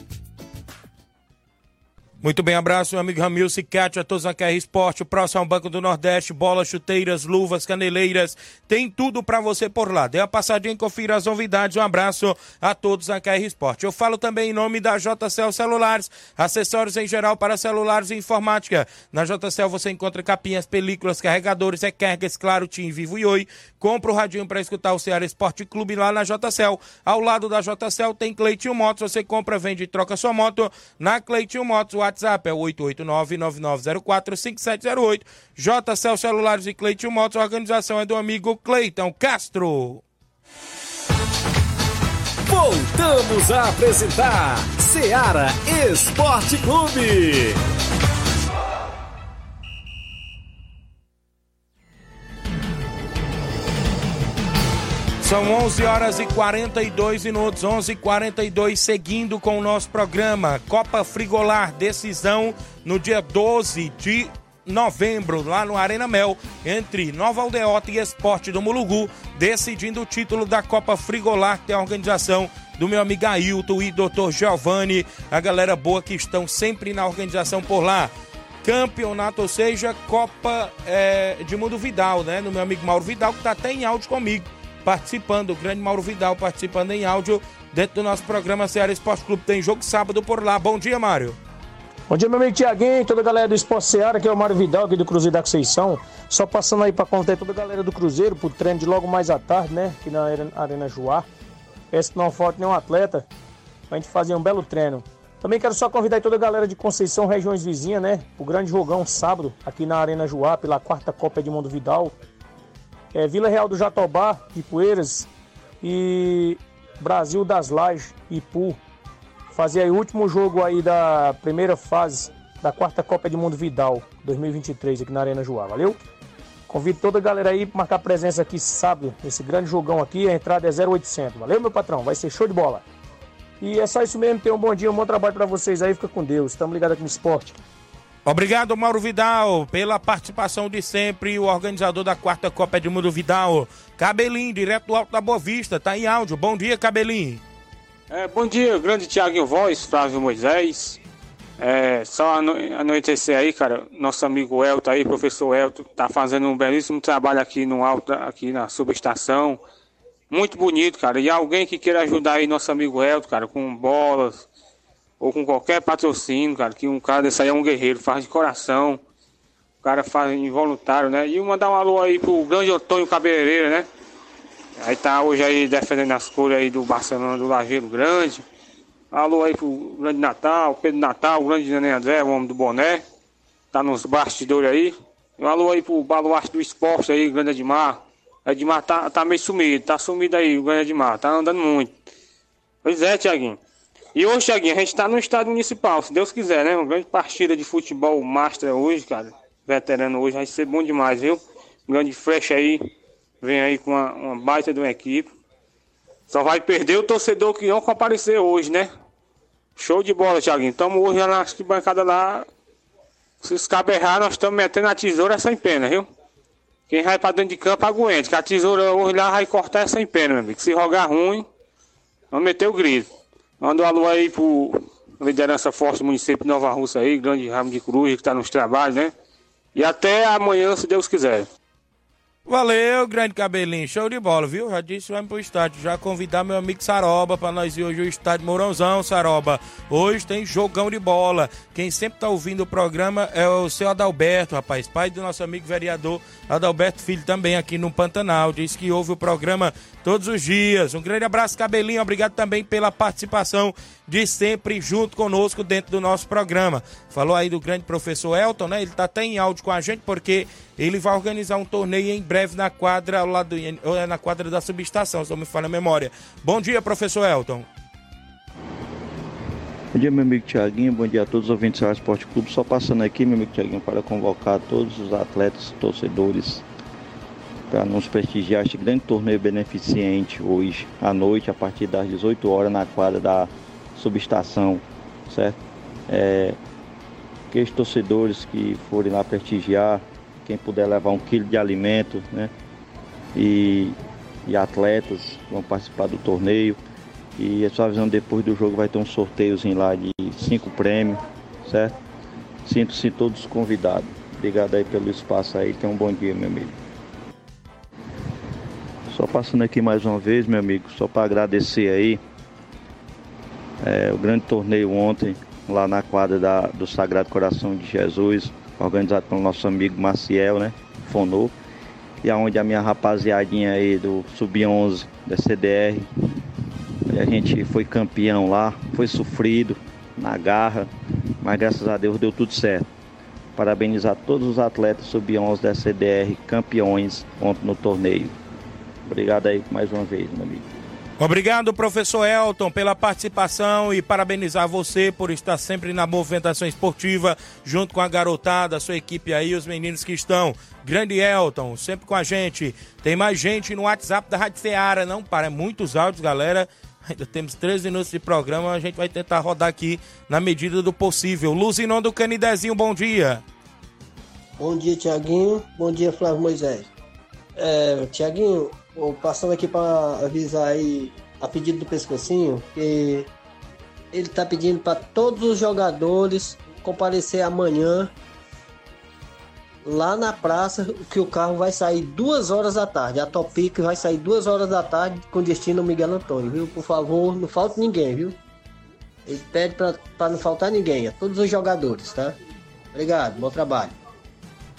Muito bem, abraço, meu amigo Ramil Cicate, a todos na KR Esporte, o próximo ao Banco do Nordeste, bolas, chuteiras, luvas, caneleiras, tem tudo para você por lá. Dê uma passadinha e confira as novidades. Um abraço a todos na KR Esporte. Eu falo também em nome da JCL Celulares, acessórios em geral para celulares e informática. Na JCL você encontra capinhas, películas, carregadores, recargas, claro, Tim, Vivo e Oi. Compra o radinho para escutar o Ceará Esporte Clube lá na JCL. Ao lado da JCL tem Cleitinho Motos, você compra, vende e troca sua moto na Cleitinho Motos. O WhatsApp é 889-9904-5708. JCL Celulares e Cleiton Motos. A organização é do amigo Cleiton Castro. Voltamos a apresentar Seara Esporte Clube. São 11 horas e 42 minutos, 11 e 42 seguindo com o nosso programa Copa Frigolar, decisão no dia 12 de novembro, lá no Arena Mel, entre Nova Aldeota e Esporte do Mulugu, decidindo o título da Copa Frigolar, que tem a organização do meu amigo Ailton e Dr. Giovanni, a galera boa que estão sempre na organização por lá campeonato, ou seja, Copa é, de Mundo Vidal, né? No meu amigo Mauro Vidal, que está até em áudio comigo participando, o grande Mauro Vidal participando em áudio dentro do nosso programa Ceará Esporte Clube. Tem jogo sábado por lá. Bom dia, Mário. Bom dia, meu amigo Tiaguinho, toda a galera do Esporte Ceará, que é o Mário Vidal, aqui do Cruzeiro da Conceição. Só passando aí para contar toda a galera do Cruzeiro pro treino de logo mais à tarde, né? Aqui na Arena Joá. Peço que não falta nenhum atleta pra gente fazer um belo treino. Também quero só convidar toda a galera de Conceição, regiões vizinhas, né? O grande jogão sábado, aqui na Arena Joá, pela quarta Copa Edmundo Vidal é, Vila Real do Jatobá, de Poeiras, e Brasil das Lajes, Ipu. Fazer o último jogo aí da primeira fase da quarta Copa de Mundo Vidal 2023 aqui na Arena Joá, valeu? Convido toda a galera aí para marcar presença aqui sábado, nesse grande jogão aqui, a entrada é 0800. Valeu, meu patrão? Vai ser show de bola. E é só isso mesmo, tenham um bom dia, um bom trabalho para vocês aí, fica com Deus. Estamos ligados aqui no esporte. Obrigado, Mauro Vidal, pela participação de sempre, o organizador da quarta Copa Edmundo Vidal. Cabelinho, direto do Alto da Boa Vista, tá em áudio. Bom dia, Cabelinho. É, bom dia, grande Tiaguinho Voz, Flávio Moisés. É, só anoitecer aí, cara, nosso amigo Elton aí, professor Elton, tá fazendo um belíssimo trabalho aqui no alto, aqui na subestação. Muito bonito, cara. E alguém que queira ajudar aí nosso amigo Elton, cara, com bolas, ou com qualquer patrocínio, cara, que um cara desse aí é um guerreiro, faz de coração. O cara faz involuntário, né? E mandar um alô aí pro grande Antônio Cabeleireira, né? Aí tá hoje aí defendendo as cores aí do Barcelona do Lajeiro Grande. Alô aí pro grande Natal, Pedro Natal, o grande Neném André, o homem do boné. Tá nos bastidores aí. Um alô aí pro baluarte do esporte aí, grande Edmar. Edmar tá, tá meio sumido, tá sumido aí, o grande Edmar, tá andando muito. Pois é, Tiaguinho. E hoje, Thiaguinho, a gente tá no estádio municipal, se Deus quiser, né? Uma grande partida de futebol master hoje, cara. Veterano hoje, vai ser bom demais, viu? Um grande flecha aí, vem aí com uma, uma baita de uma equipe. Só vai perder o torcedor que não comparecer hoje, né? Show de bola, Thiaguinho. Tamo hoje na arquibancada lá. Se os cabos errar, nós estamos metendo a tesoura sem pena, viu? Quem vai pra dentro de campo aguente, que a tesoura hoje lá vai cortar sem pena, meu amigo. Se rogar ruim, vamos meter o grito. Manda um alô aí pro liderança forte do município de Nova Rússia aí, grande ramo de cruz que tá nos trabalhos, né? E até amanhã, se Deus quiser. Valeu, grande cabelinho. Show de bola, viu? Já disse, vamos pro estádio. Já convidar meu amigo Saroba para nós ir hoje o estádio Mourãozão, Saroba. Hoje tem jogão de bola. Quem sempre tá ouvindo o programa é o seu Adalberto, rapaz. Pai do nosso amigo vereador Adalberto Filho, também aqui no Pantanal. Diz que ouve o programa todos os dias. Um grande abraço, cabelinho. Obrigado também pela participação de sempre junto conosco dentro do nosso programa. Falou aí do grande professor Elton, né? Ele tá até em áudio com a gente porque ele vai organizar um torneio em breve na quadra ao lado é na quadra da subestação, se não me falha a memória. Bom dia, professor Elton. Bom dia, meu amigo Tiaguinho. Bom dia a todos os ouvintes do Esporte Clube. Só passando aqui, meu amigo Tiaguinho, para convocar todos os atletas, torcedores, para nos prestigiar este grande torneio beneficente hoje à noite, a partir das 18 horas, na quadra da subestação, certo? É, aqueles torcedores que forem lá prestigiar, quem puder levar um quilo de alimento, né? E, e atletas vão participar do torneio. E a sua visão depois do jogo vai ter um sorteiozinho lá de cinco prêmios, certo? Sinto-se todos convidados. Obrigado aí pelo espaço aí. Tenha um bom dia, meu amigo. Só passando aqui mais uma vez, meu amigo, só para agradecer aí é, o grande torneio ontem, lá na quadra da, do Sagrado Coração de Jesus, organizado pelo nosso amigo Maciel, né? Fonô. E aonde a minha rapaziadinha aí do Sub-11 da CDR, a gente foi campeão lá, foi sofrido, na garra, mas graças a Deus deu tudo certo. Parabenizar todos os atletas sub-11 da CDR, campeões ontem no torneio. Obrigado aí mais uma vez, meu amigo. Obrigado, professor Elton, pela participação e parabenizar você por estar sempre na movimentação esportiva, junto com a garotada, a sua equipe aí, os meninos que estão. Grande Elton, sempre com a gente. Tem mais gente no WhatsApp da Rádio Ceará, não para, muitos áudios, galera. Ainda temos 13 minutos de programa, a gente vai tentar rodar aqui na medida do possível. Luzinon do Canidezinho, bom dia. Bom dia, Tiaguinho. Bom dia, Flávio Moisés. É, Tiaguinho, passando aqui para avisar aí a pedido do Pescocinho que ele está pedindo para todos os jogadores comparecer amanhã lá na praça que o carro vai sair duas horas da tarde. A Topic vai sair duas horas da tarde com destino Miguel Antônio, viu? Por favor, não falte ninguém, viu? Ele pede para não faltar ninguém, a todos os jogadores, tá? Obrigado, bom trabalho.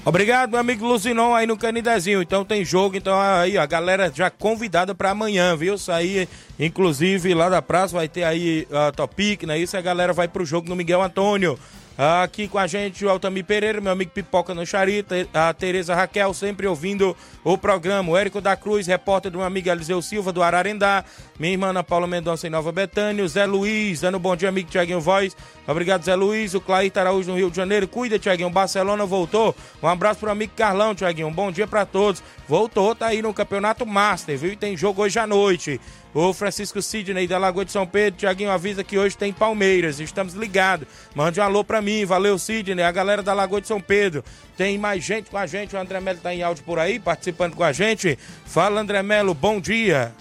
Obrigado, meu amigo Luzinon aí no Canidezinho. Então tem jogo, então aí a galera já convidada para amanhã, viu? Sair, inclusive lá da praça vai ter aí a uh, Topic, né? Isso a galera vai pro jogo no Miguel Antônio. Aqui com a gente o Altamir Pereira, meu amigo Pipoca no Charita, a Tereza Raquel, sempre ouvindo o programa. O Érico da Cruz, repórter do meu amigo Eliseu Silva, do Ararendá. Minha irmã Ana Paula Mendonça em Nova Betânia. O Zé Luiz, dando um bom dia, amigo Tiaguinho Voz. Obrigado, Zé Luiz. O Clair Araújo no Rio de Janeiro. Cuida, Tiaguinho. Barcelona voltou. Um abraço pro amigo Carlão, Tiaguinho. Um bom dia para todos. Voltou, tá aí no Campeonato Master, viu? E tem jogo hoje à noite. O Francisco Sidney da Lagoa de São Pedro, Tiaguinho avisa que hoje tem Palmeiras, estamos ligados. Mande um alô pra mim, valeu Sidney, a galera da Lagoa de São Pedro. Tem mais gente com a gente, o André Melo tá em áudio por aí, participando com a gente. Fala André Melo, bom dia.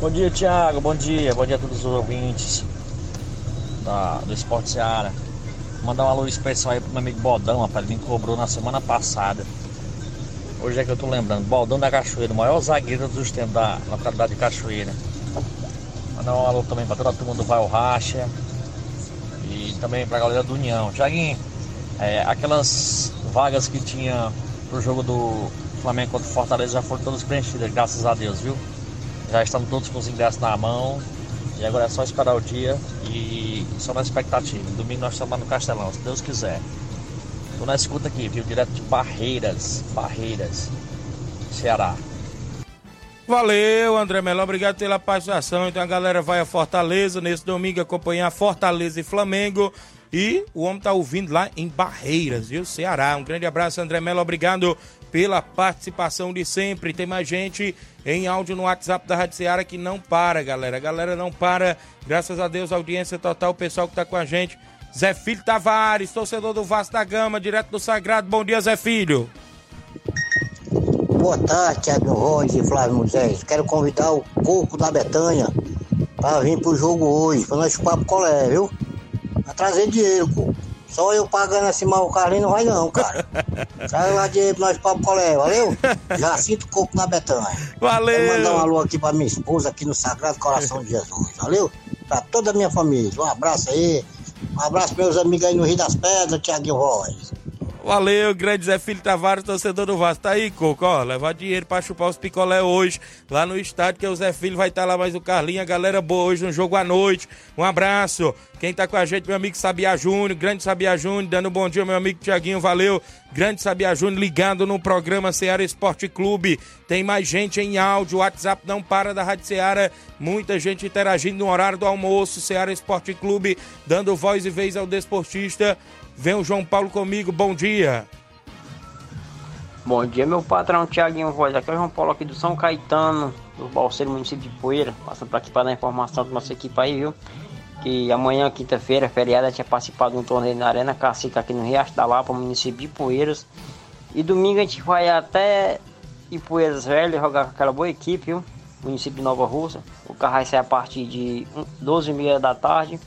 Bom dia, Tiago, bom dia, bom dia a todos os ouvintes da, do Esporte Seara. Mandar um alô especial aí pro meu amigo Bodão, rapaz, ele me cobrou na semana passada Hoje é que eu tô lembrando, Baldão da Cachoeira, o maior zagueiro dos tempos da localidade de Cachoeira. Mandar um alô também pra toda a turma do Val Racha e também pra galera do União. Tiaguinho, é, aquelas vagas que tinha pro jogo do Flamengo contra o Fortaleza já foram todas preenchidas, graças a Deus, viu? Já estamos todos com os ingressos na mão. E agora é só esperar o dia e só na expectativa. Domingo nós estamos lá no Castelão, se Deus quiser. Tô na escuta aqui, viu? Direto de Barreiras, Barreiras, Ceará. Valeu, André Melão, obrigado pela participação. Então a galera vai a Fortaleza nesse domingo acompanhar Fortaleza e Flamengo. E o homem tá ouvindo lá em Barreiras, viu? Ceará. Um grande abraço, André Mello. Obrigado pela participação de sempre. Tem mais gente em áudio no WhatsApp da Rádio Ceará que não para, galera. A galera não para. Graças a Deus, audiência total, o pessoal que tá com a gente. Zé Filho Tavares, torcedor do Vasco da Gama, direto do Sagrado. Bom dia, Zé Filho. Boa tarde, Thiago Roy e Flávio Moisés. Quero convidar o Coco da Betanha para vir pro jogo hoje, para nós chupar pro colé, viu? Vai trazer dinheiro, pô. Só eu pagando assim mal o Carlinho não vai não, cara. Traz lá dinheiro pra nós pro colé, valeu? Já sinto coco na Betanha. Valeu! Quero mandar um alô aqui pra minha esposa aqui no Sagrado Coração de Jesus, valeu? Pra toda a minha família. Um abraço aí. Um abraço meus amigos aí no Rio das Pedras, Thiago Voz. Valeu, grande Zé Filho Tavares, torcedor do Vasco. Tá aí, Coco, ó, levar dinheiro pra chupar os picolé hoje, lá no estádio, que o Zé Filho vai estar tá lá mais o Carlinho, a galera boa hoje no jogo à noite. Um abraço. Quem tá com a gente, meu amigo Sabia Júnior, grande Sabia Júnior, dando um bom dia, meu amigo Tiaguinho, valeu. Grande Sabia Júnior, ligado no programa Ceará Esporte Clube. Tem mais gente em áudio, o WhatsApp não para da Rádio Ceará, muita gente interagindo no horário do almoço, Ceará Esporte Clube, dando voz e vez ao desportista. Vem o João Paulo comigo, bom dia. Bom dia, meu patrão Tiaguinho Voz. Aqui é o João Paulo aqui do São Caetano, do Balseiro, município de Poeira. Passando para aqui para dar informação da nossa equipe aí, viu? Que amanhã, quinta-feira, feriada, tinha participado de um torneio na Arena Cacica aqui no Riacho da Lapa, município de Poeiras. E domingo a gente vai até Ipueiras Velho jogar com aquela boa equipe, viu? Município de Nova Rússia. O carro vai sair a partir de 12h30 da tarde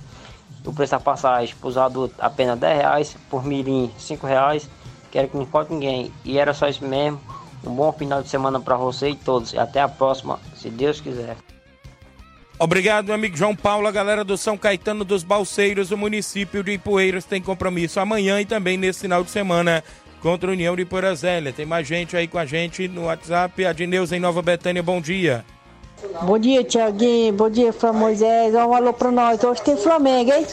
O preço da passagem para os adultos apenas 10 reais, por mirim 5 reais. Quero que não falte ninguém. E era só isso mesmo. Um bom final de semana para você e todos. E até a próxima, se Deus quiser. Obrigado, meu amigo João Paulo. A galera do São Caetano dos Balseiros, o município de Ipueiras, tem compromisso amanhã e também nesse final de semana contra a União de Ipoeira Zélia. Tem mais gente aí com a gente no WhatsApp. Adneus em Nova Betânia, bom dia. Bom dia, Tiaguinho. Bom dia, Fran Moisés. Um alô pra nós. Hoje tem Flamengo, hein?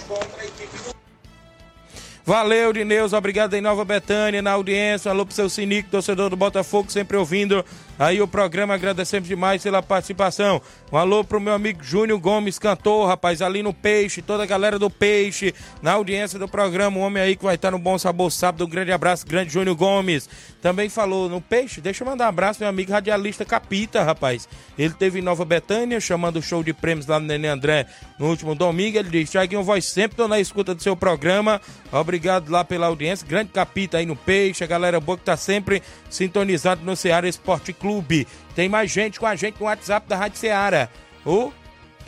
Valeu, Dineus. Obrigado em Nova Betânia, na audiência. Alô pro seu Sinico, torcedor do Botafogo, sempre ouvindo aí o programa. Agradecemos demais pela participação. Um alô pro meu amigo Júnior Gomes, cantor, rapaz, ali no Peixe, toda a galera do Peixe, na audiência do programa. Um homem aí que vai estar no Bom Sabor sábado. Um grande abraço, grande Júnior Gomes. Também falou no Peixe. Deixa eu mandar um abraço, meu amigo radialista Capita, rapaz. Ele teve em Nova Betânia, chamando o show de prêmios lá no Nenê André no último domingo. Ele disse: Tiaguinho, voz sempre tô na escuta do seu programa. Obrigado lá pela audiência. Grande Capita aí no Peixe, a galera boa que tá sempre sintonizado no Ceará Esporte Clube. Tem mais gente com a gente no WhatsApp da Rádio Ceará. O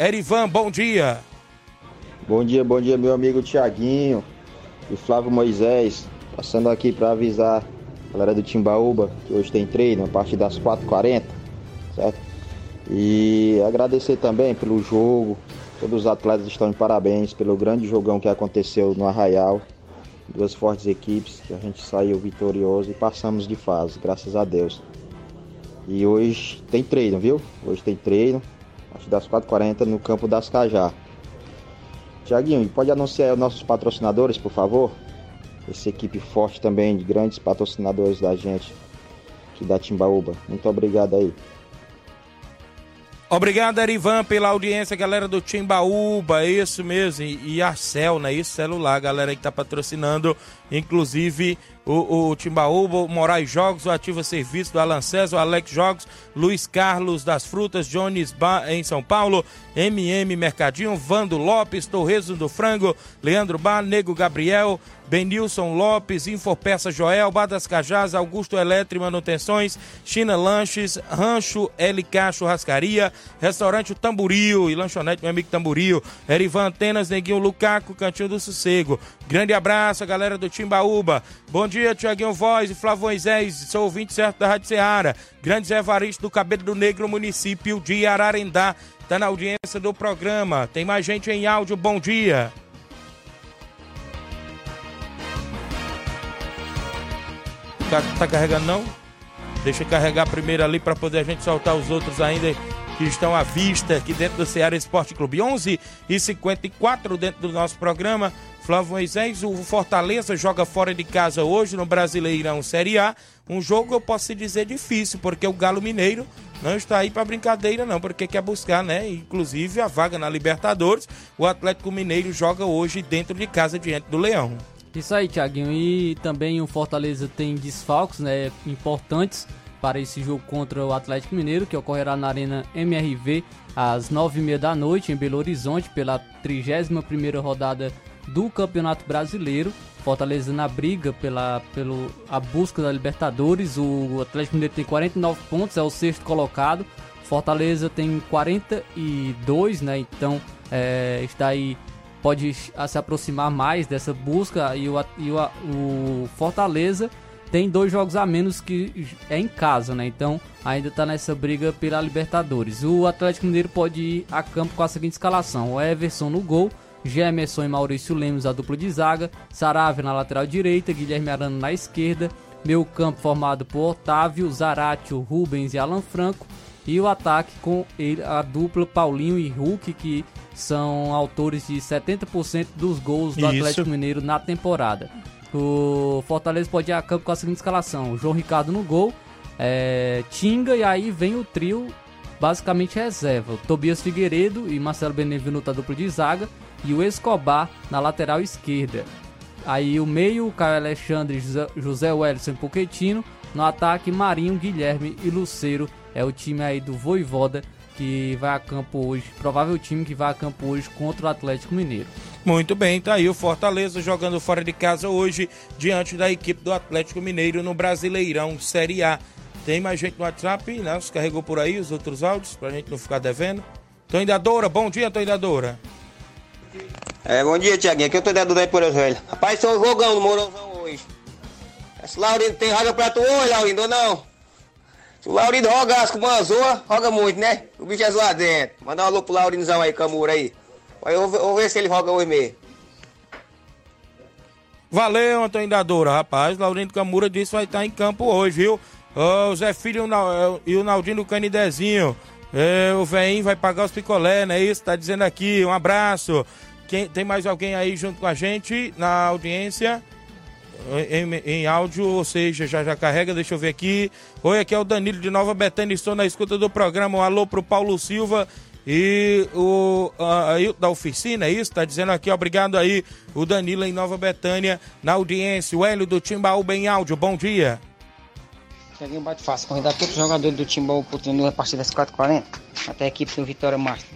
Erivan, bom dia. Bom dia, bom dia, meu amigo Tiaguinho e Flávio Moisés. Passando aqui para avisar galera do Timbaúba que hoje tem treino a partir das 4h40, certo? E agradecer também pelo jogo. Todos os atletas estão de parabéns pelo grande jogão que aconteceu no Arraial. Duas fortes equipes que a gente saiu vitorioso e passamos de fase, graças a Deus. E hoje tem treino, viu? Hoje tem treino, a partir das 4h40 no campo das Cajá. Tiaguinho, pode anunciar os nossos patrocinadores, por favor? Essa equipe forte também de grandes patrocinadores da gente aqui da Timbaúba. Muito obrigado aí. Obrigado, Erivan, pela audiência, galera do Timbaúba, isso mesmo, e, e a Cel, né? Isso, celular, galera que tá patrocinando, inclusive o, o Timbaúba, o Moraes Jogos, o Ativa Serviço do Alan César, o Alex Jogos, Luiz Carlos das Frutas, Jones Bar em São Paulo, MM Mercadinho, Vando Lopes, Torrezo do Frango, Leandro Bar, Nego Gabriel, Benilson Lopes, Infopeça Joel, Bar das Cajás, Augusto Eletro e Manutenções, China Lanches, Rancho LK Churrascaria, Restaurante o Tamburil e Lanchonete meu amigo Tamburil, Erivan Antenas, Neguinho Lucaco, Cantinho do Sossego. Grande abraço, galera do Timbaúba. Bom dia, Tiaguinho Voz e Flávio Moisés, sou ouvinte certo da Rádio Ceará. Grande Zé Varisto do Cabelo do Negro, município de Ararendá. Tá na audiência do programa. Tem mais gente em áudio, bom dia. Tá, tá carregando não? Deixa eu carregar primeiro ali para poder a gente soltar os outros ainda que estão à vista aqui dentro do Ceará Esporte Clube. 11 e 54 dentro do nosso programa. Flávio Moisés, o Fortaleza joga fora de casa hoje no Brasileirão Série A. Um jogo eu posso dizer difícil, porque o Galo Mineiro não está aí para brincadeira não, porque quer buscar, né, inclusive a vaga na Libertadores. O Atlético Mineiro joga hoje dentro de casa diante do Leão. Isso aí, Thiaguinho. E também o Fortaleza tem desfalques né, importantes para esse jogo contra o Atlético Mineiro, que ocorrerá na Arena MRV às 9h30 da noite em Belo Horizonte, pela 31ª rodada do Campeonato Brasileiro. Fortaleza na briga pela pelo, a busca da Libertadores. O Atlético Mineiro tem 49 pontos, é o sexto colocado. Fortaleza tem 42, né? Então é, está aí pode se aproximar mais dessa busca e o, e o, o Fortaleza tem dois jogos a menos que é em casa, né? Então ainda tá nessa briga pela Libertadores. O Atlético Mineiro pode ir a campo com a seguinte escalação: o Everson no gol, Gemerson e Maurício Lemos a dupla de zaga, Saravia na lateral direita, Guilherme Arana na esquerda, meio campo formado por Otávio, Zaratio, Rubens e Alan Franco. E o ataque com a dupla Paulinho e Hulk, que são autores de 70% dos gols do Isso. Atlético Mineiro na temporada. O Fortaleza pode ir a campo com a seguinte escalação: João Ricardo no gol, é, Tinga e aí vem o trio basicamente reserva. Tobias Figueiredo e Marcelo Benevenuto a dupla de zaga e o Escobar na lateral esquerda. Aí o meio, o Caio Alexandre, José, José Wellison Poquetino. No ataque, Marinho, Guilherme e Luceiro. É o time aí do Voivoda que vai a campo hoje. Provável time que vai a campo hoje contra o Atlético Mineiro. Muito bem, tá aí o Fortaleza jogando fora de casa hoje, diante da equipe do Atlético Mineiro no Brasileirão Série A. Tem mais gente no WhatsApp, né? Você carregou por aí os outros áudios, pra gente não ficar devendo. Toindadora, bom dia, Toindadora. É, bom dia, Tiaguinho. Aqui eu tô dentro do Poeiras Velho. Rapaz, sou jogão no Mourãozão hoje. Esse Laurindo tem roga pra tu hoje, Laurindo, ou não? Se o Laurindo rogasse com uma zoa, roga muito, né? O bicho é zoado dentro. Manda um alô pro Laurindozão aí, Camura aí. Eu vou, ver se ele roga hoje mesmo. Valeu, Antônio da Doura. Rapaz, Laurindo Camura disse que vai estar em campo hoje, viu? O Zé Filho e o Naldinho Canidezinho. É, o velhinho vai pagar os picolé, não é isso? Tá dizendo aqui. Um abraço. Quem, tem mais alguém aí junto com a gente na audiência? Em, em áudio, ou seja, já já carrega, deixa eu ver aqui. Oi, aqui é o Danilo de Nova Betânia, estou na escuta do programa. Um alô pro Paulo Silva e o da oficina, é isso? Tá dizendo aqui, obrigado aí, o Danilo em Nova Betânia, na audiência. O Hélio do Timbaúba em áudio, bom dia. Cheguei um bate fácil, convidar todos os jogadores do Timbal pro treino a partir das 4h40, até a equipe do Vitória Master.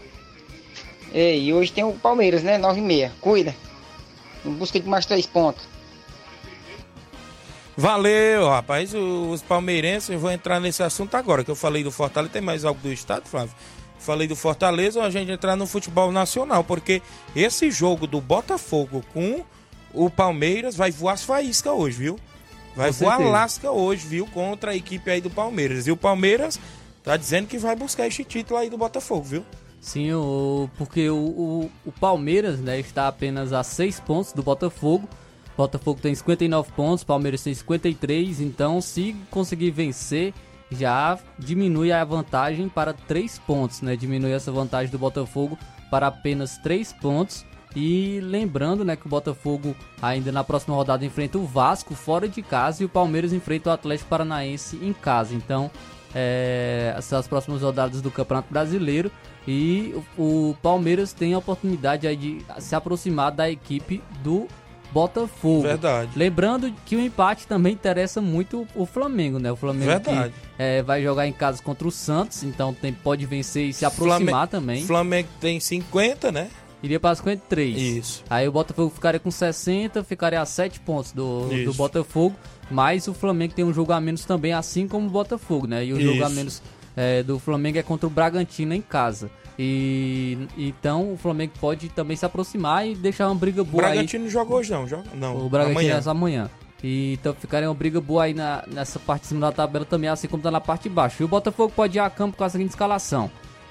E hoje tem o Palmeiras, né? 9h30. Cuida. Em busca de mais três pontos. Valeu, rapaz. Os palmeirenses, eu vou entrar nesse assunto agora, que eu falei do Fortaleza. Tem mais algo do estado, Flávio? Falei do Fortaleza, a gente entrar no futebol nacional, porque esse jogo do Botafogo com o Palmeiras vai voar as faíscas hoje, viu? Vai Com voar certeza. lasca hoje, viu? Contra a equipe aí do Palmeiras. E o Palmeiras tá dizendo que vai buscar esse título aí do Botafogo, viu? Sim, o, porque o, o, o Palmeiras né, está apenas a 6 pontos do Botafogo. Botafogo tem 59 pontos, Palmeiras tem 53. Então, se conseguir vencer, já diminui a vantagem para 3 pontos. Né? Diminui essa vantagem do Botafogo para apenas 3 pontos. E lembrando né, que o Botafogo ainda na próxima rodada enfrenta o Vasco fora de casa e o Palmeiras enfrenta o Atlético Paranaense em casa. Então, é, essas são as próximas rodadas do Campeonato Brasileiro e o, o Palmeiras tem a oportunidade aí de se aproximar da equipe do Botafogo. Verdade. Lembrando que o empate também interessa muito o Flamengo, né? O Flamengo Verdade. que, é, vai jogar em casa contra o Santos, então tem, pode vencer e se aproximar também. Flamengo tem 50, né? Iria para 53. Isso. Aí o Botafogo ficaria com 60, ficaria a 7 pontos do, do Isso. Botafogo. Mas o Flamengo tem um jogo a menos também, assim como o Botafogo, né? E o jogo a Isso. menos é, do Flamengo é contra o Bragantino em casa. E então o Flamengo pode também se aproximar e deixar uma briga O boa aí. Bragantino não joga hoje, não. Joga, não. O Bragantino amanhã. é amanhã. E então ficaria uma briga boa aí na, nessa parte de cima da tabela também, assim como tá na parte de baixo. E o Botafogo pode ir a campo com a seguinte escalação.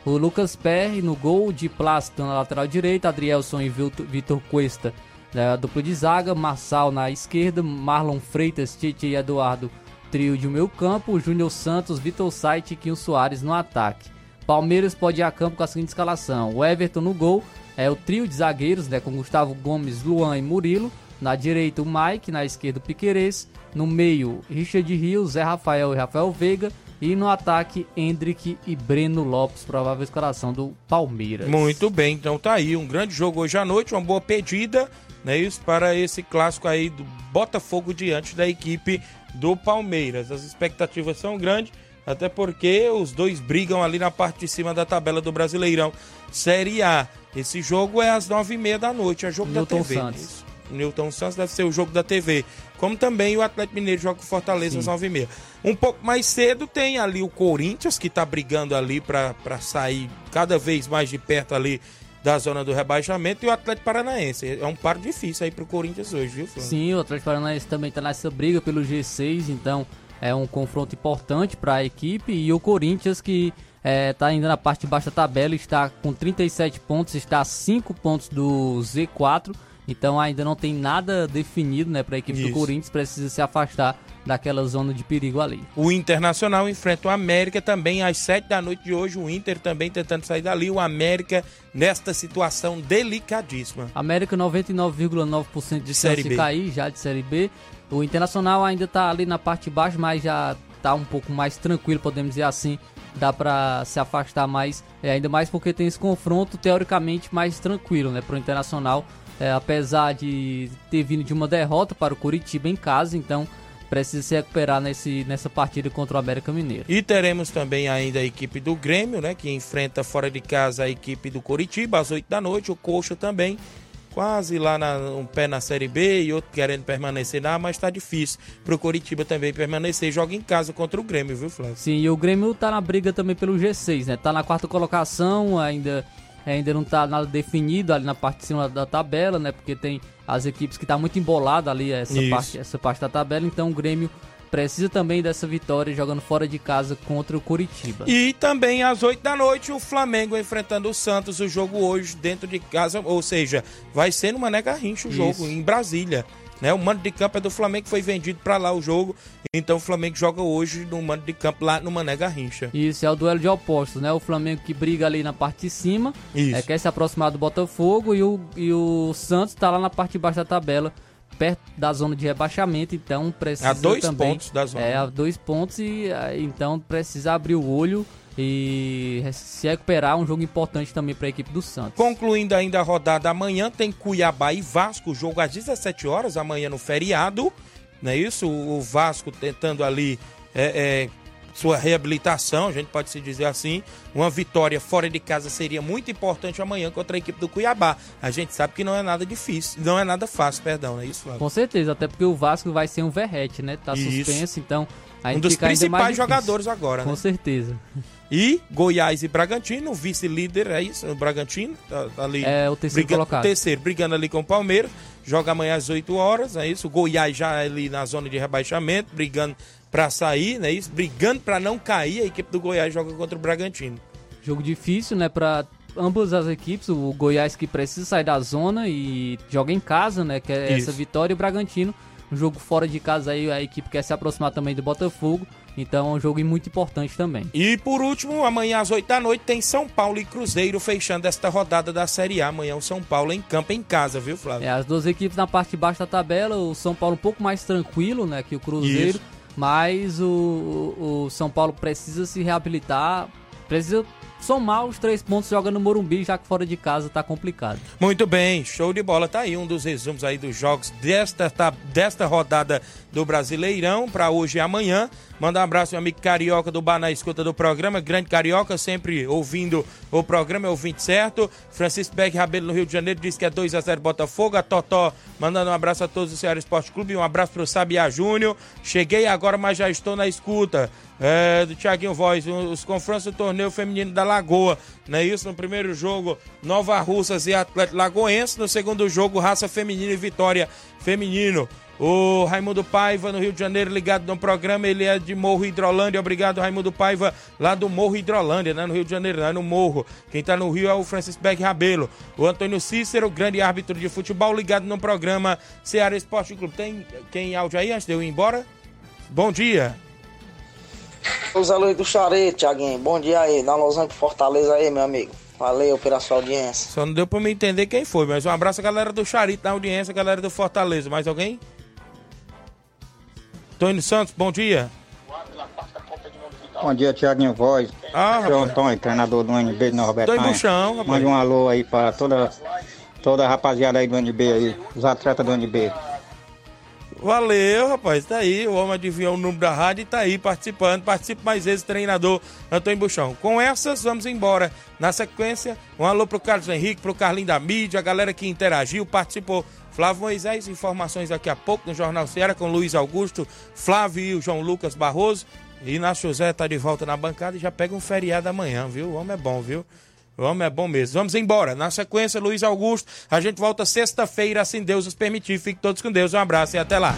O Lucas Perry no gol, de Plácido na lateral direita, Adrielson e Vitor Cuesta na dupla de zaga, Marçal na esquerda, Marlon Freitas, Tite e Eduardo, trio de meio campo, Júnior Santos, Vitor Sait e Quinho Soares no ataque. Palmeiras pode ir a campo com a seguinte escalação: o Everton no gol, é o trio de zagueiros, né, com Gustavo Gomes, Luan e Murilo. Na direita, o Mike, na esquerda, o Piquerez. No meio, Richard Rios, Zé Rafael e Rafael Veiga. E no ataque, Hendrick e Breno Lopes, provável escalação do Palmeiras. Muito bem, então tá aí um grande jogo hoje à noite, uma boa pedida, né, isso para esse clássico aí do Botafogo diante da equipe do Palmeiras. As expectativas são grandes, até porque os dois brigam ali na parte de cima da tabela do Brasileirão Série A. Esse jogo é às nove e meia da noite, é jogo Newton da TV. Santos. Isso. Newton Santos deve ser o jogo da TV. Como também o Atlético Mineiro joga com Fortaleza às Sim. 9h30. Um pouco mais cedo tem ali o Corinthians, que tá brigando ali para sair cada vez mais de perto ali da zona do rebaixamento, e o Atlético Paranaense. É um par difícil aí pro Corinthians hoje, viu, Flávio? Sim, o Atlético Paranaense também está nessa briga pelo G6, então é um confronto importante para a equipe. E o Corinthians, que está ainda na parte de baixo da tabela, está com 37 pontos, está a 5 pontos do Z4. Então ainda não tem nada definido né, para a equipe do Isso. Corinthians, precisa se afastar daquela zona de perigo ali. O Internacional enfrenta o América também às 7 da noite de hoje. O Inter também tentando sair dali. O América nesta situação delicadíssima. América 99,9% de Série B. cair já de Série B. O Internacional ainda tá ali na parte de baixo, mas já tá um pouco mais tranquilo, podemos dizer assim. Dá pra se afastar mais, é, ainda mais porque tem esse confronto teoricamente mais tranquilo, né, pro Internacional. É, apesar de ter vindo de uma derrota para o Curitiba em casa, então precisa se recuperar nesse, nessa partida contra o América Mineiro. E teremos também ainda a equipe do Grêmio, né? Que enfrenta fora de casa a equipe do Coritiba às 8 da noite. O Coxa também, quase lá na, um pé na Série B e outro querendo permanecer lá, mas tá difícil pro Coritiba também permanecer. Joga em casa contra o Grêmio, viu, Flávio? Sim, e o Grêmio tá na briga também pelo G6, né? Tá na quarta colocação, ainda ainda não está nada definido ali na parte de cima da tabela, né? Porque tem as equipes que tá muito embolada ali essa parte, essa parte da tabela, então o Grêmio precisa também dessa vitória jogando fora de casa contra o Curitiba. E também às 8 da noite o Flamengo enfrentando o Santos, o jogo hoje dentro de casa, ou seja, vai ser no Mané Garrincha o jogo Isso. em Brasília. Né? O mando de campo é do Flamengo, foi vendido para lá o jogo. Então o Flamengo joga hoje no mando de campo lá no Mané Garrincha. Isso, é o duelo de opostos, né? O Flamengo que briga ali na parte de cima, Isso. é, quer se aproximar do Botafogo e o, e o Santos tá lá na parte de baixo da tabela, perto da zona de rebaixamento, então precisa A dois também, pontos da zona. É, a dois pontos e ah, então precisa abrir o olho e se recuperar, um jogo importante também para a equipe do Santos. Concluindo ainda a rodada amanhã, tem Cuiabá e Vasco, jogo às 17 horas, amanhã no feriado. Não é isso? O Vasco tentando ali é, é, sua reabilitação, a gente pode se dizer assim. Uma vitória fora de casa seria muito importante amanhã contra a equipe do Cuiabá. A gente sabe que não é nada difícil, não é nada fácil, perdão, não é isso, Flávio? Com certeza, até porque o Vasco vai ser um verrete, né? Tá Isso. suspenso, então aí Um dos principais jogadores agora, Com né? certeza. E Goiás e Bragantino, vice-líder, é isso? O Bragantino tá, tá ali. É, o terceiro brigando, colocado. Terceiro, brigando ali com o Palmeiras. Joga amanhã às 8 horas, é isso? O Goiás já ali na zona de rebaixamento, brigando pra sair, né? Isso? Brigando pra não cair. A equipe do Goiás joga contra o Bragantino. Jogo difícil, né, para ambas as equipes. O Goiás que precisa sair da zona e joga em casa, né, que é Isso. essa vitória. E o Bragantino, um jogo fora de casa aí, a equipe quer se aproximar também do Botafogo. Então é um jogo muito importante também. E por último, amanhã às 8 da noite tem São Paulo e Cruzeiro fechando esta rodada da Série A. Amanhã o São Paulo em campo em casa, viu, Flávio? É, as duas equipes na parte de baixo da tabela, o São Paulo um pouco mais tranquilo, né, que o Cruzeiro, Isso. mas o, o o São Paulo precisa se reabilitar, precisa somar os três pontos jogando no Morumbi, já que fora de casa tá complicado. Muito bem, show de bola. Tá aí um dos resumos aí dos jogos desta, tá- desta rodada do Brasileirão para hoje e amanhã. Mandar um abraço meu amigo Carioca do Bar na escuta do programa. Grande Carioca, sempre ouvindo o programa, é ouvinte certo. Francisco Beck Rabelo no Rio de Janeiro diz que é 2x0 Botafogo. A Totó mandando um abraço a todos do Ceará Esporte Clube. Um abraço pro Sabiá Júnior. Cheguei agora, mas já estou na escuta. É, do Thiaguinho Voz, os confrontos do torneio feminino da Lagoa. Não é isso? No primeiro jogo, Nova Russas e Atlético Lagoense. No segundo jogo, Raça Feminina e Vitória Feminino. O Raimundo Paiva, no Rio de Janeiro, ligado no programa, ele é de Morro Hidrolândia. Obrigado, Raimundo Paiva, lá do Morro Hidrolândia, né? No Rio de Janeiro, lá no Morro. Quem tá no Rio é o Francisco Beck Rabelo. O Antônio Cícero, grande árbitro de futebol, ligado no programa Ceará Esporte Clube. Tem quem áudio aí antes de eu ir embora? Bom dia. Os alunos do Xarê, Tiaguinho. Bom dia aí. Alôzão pro Fortaleza aí, meu amigo. Valeu pela sua audiência. Só não deu pra me entender quem foi, mas um abraço à galera do Charito, da audiência, galera do Fortaleza. Mais alguém? Tony Santos, bom dia. Bom dia, Tiaguinho Voz. Ah, Seu rapaz. Antônio, treinador do NB de Nova Tô em buchão, rapaz. Mande um alô aí para toda, toda a rapaziada aí do NB aí, os atletas do NB. Valeu, rapaz. Tá aí. O homem adivinhou o número da rádio e tá aí participando. Participe mais vezes, treinador Antônio Buchão. Com essas, vamos embora. Na sequência, um alô pro Carlos Henrique, pro Carlinho da mídia, a galera que interagiu, participou. Flávio Moisés, informações daqui a pouco no Jornal Ceará com Luiz Augusto, Flávio e João Lucas Barroso. E Inácio José tá de volta na bancada e já pega um feriado amanhã, viu? O homem é bom, viu? O homem é bom mesmo. Vamos embora. Na sequência, Luiz Augusto. A gente volta sexta-feira, assim Deus nos permitir. Fiquem todos com Deus. Um abraço e até lá.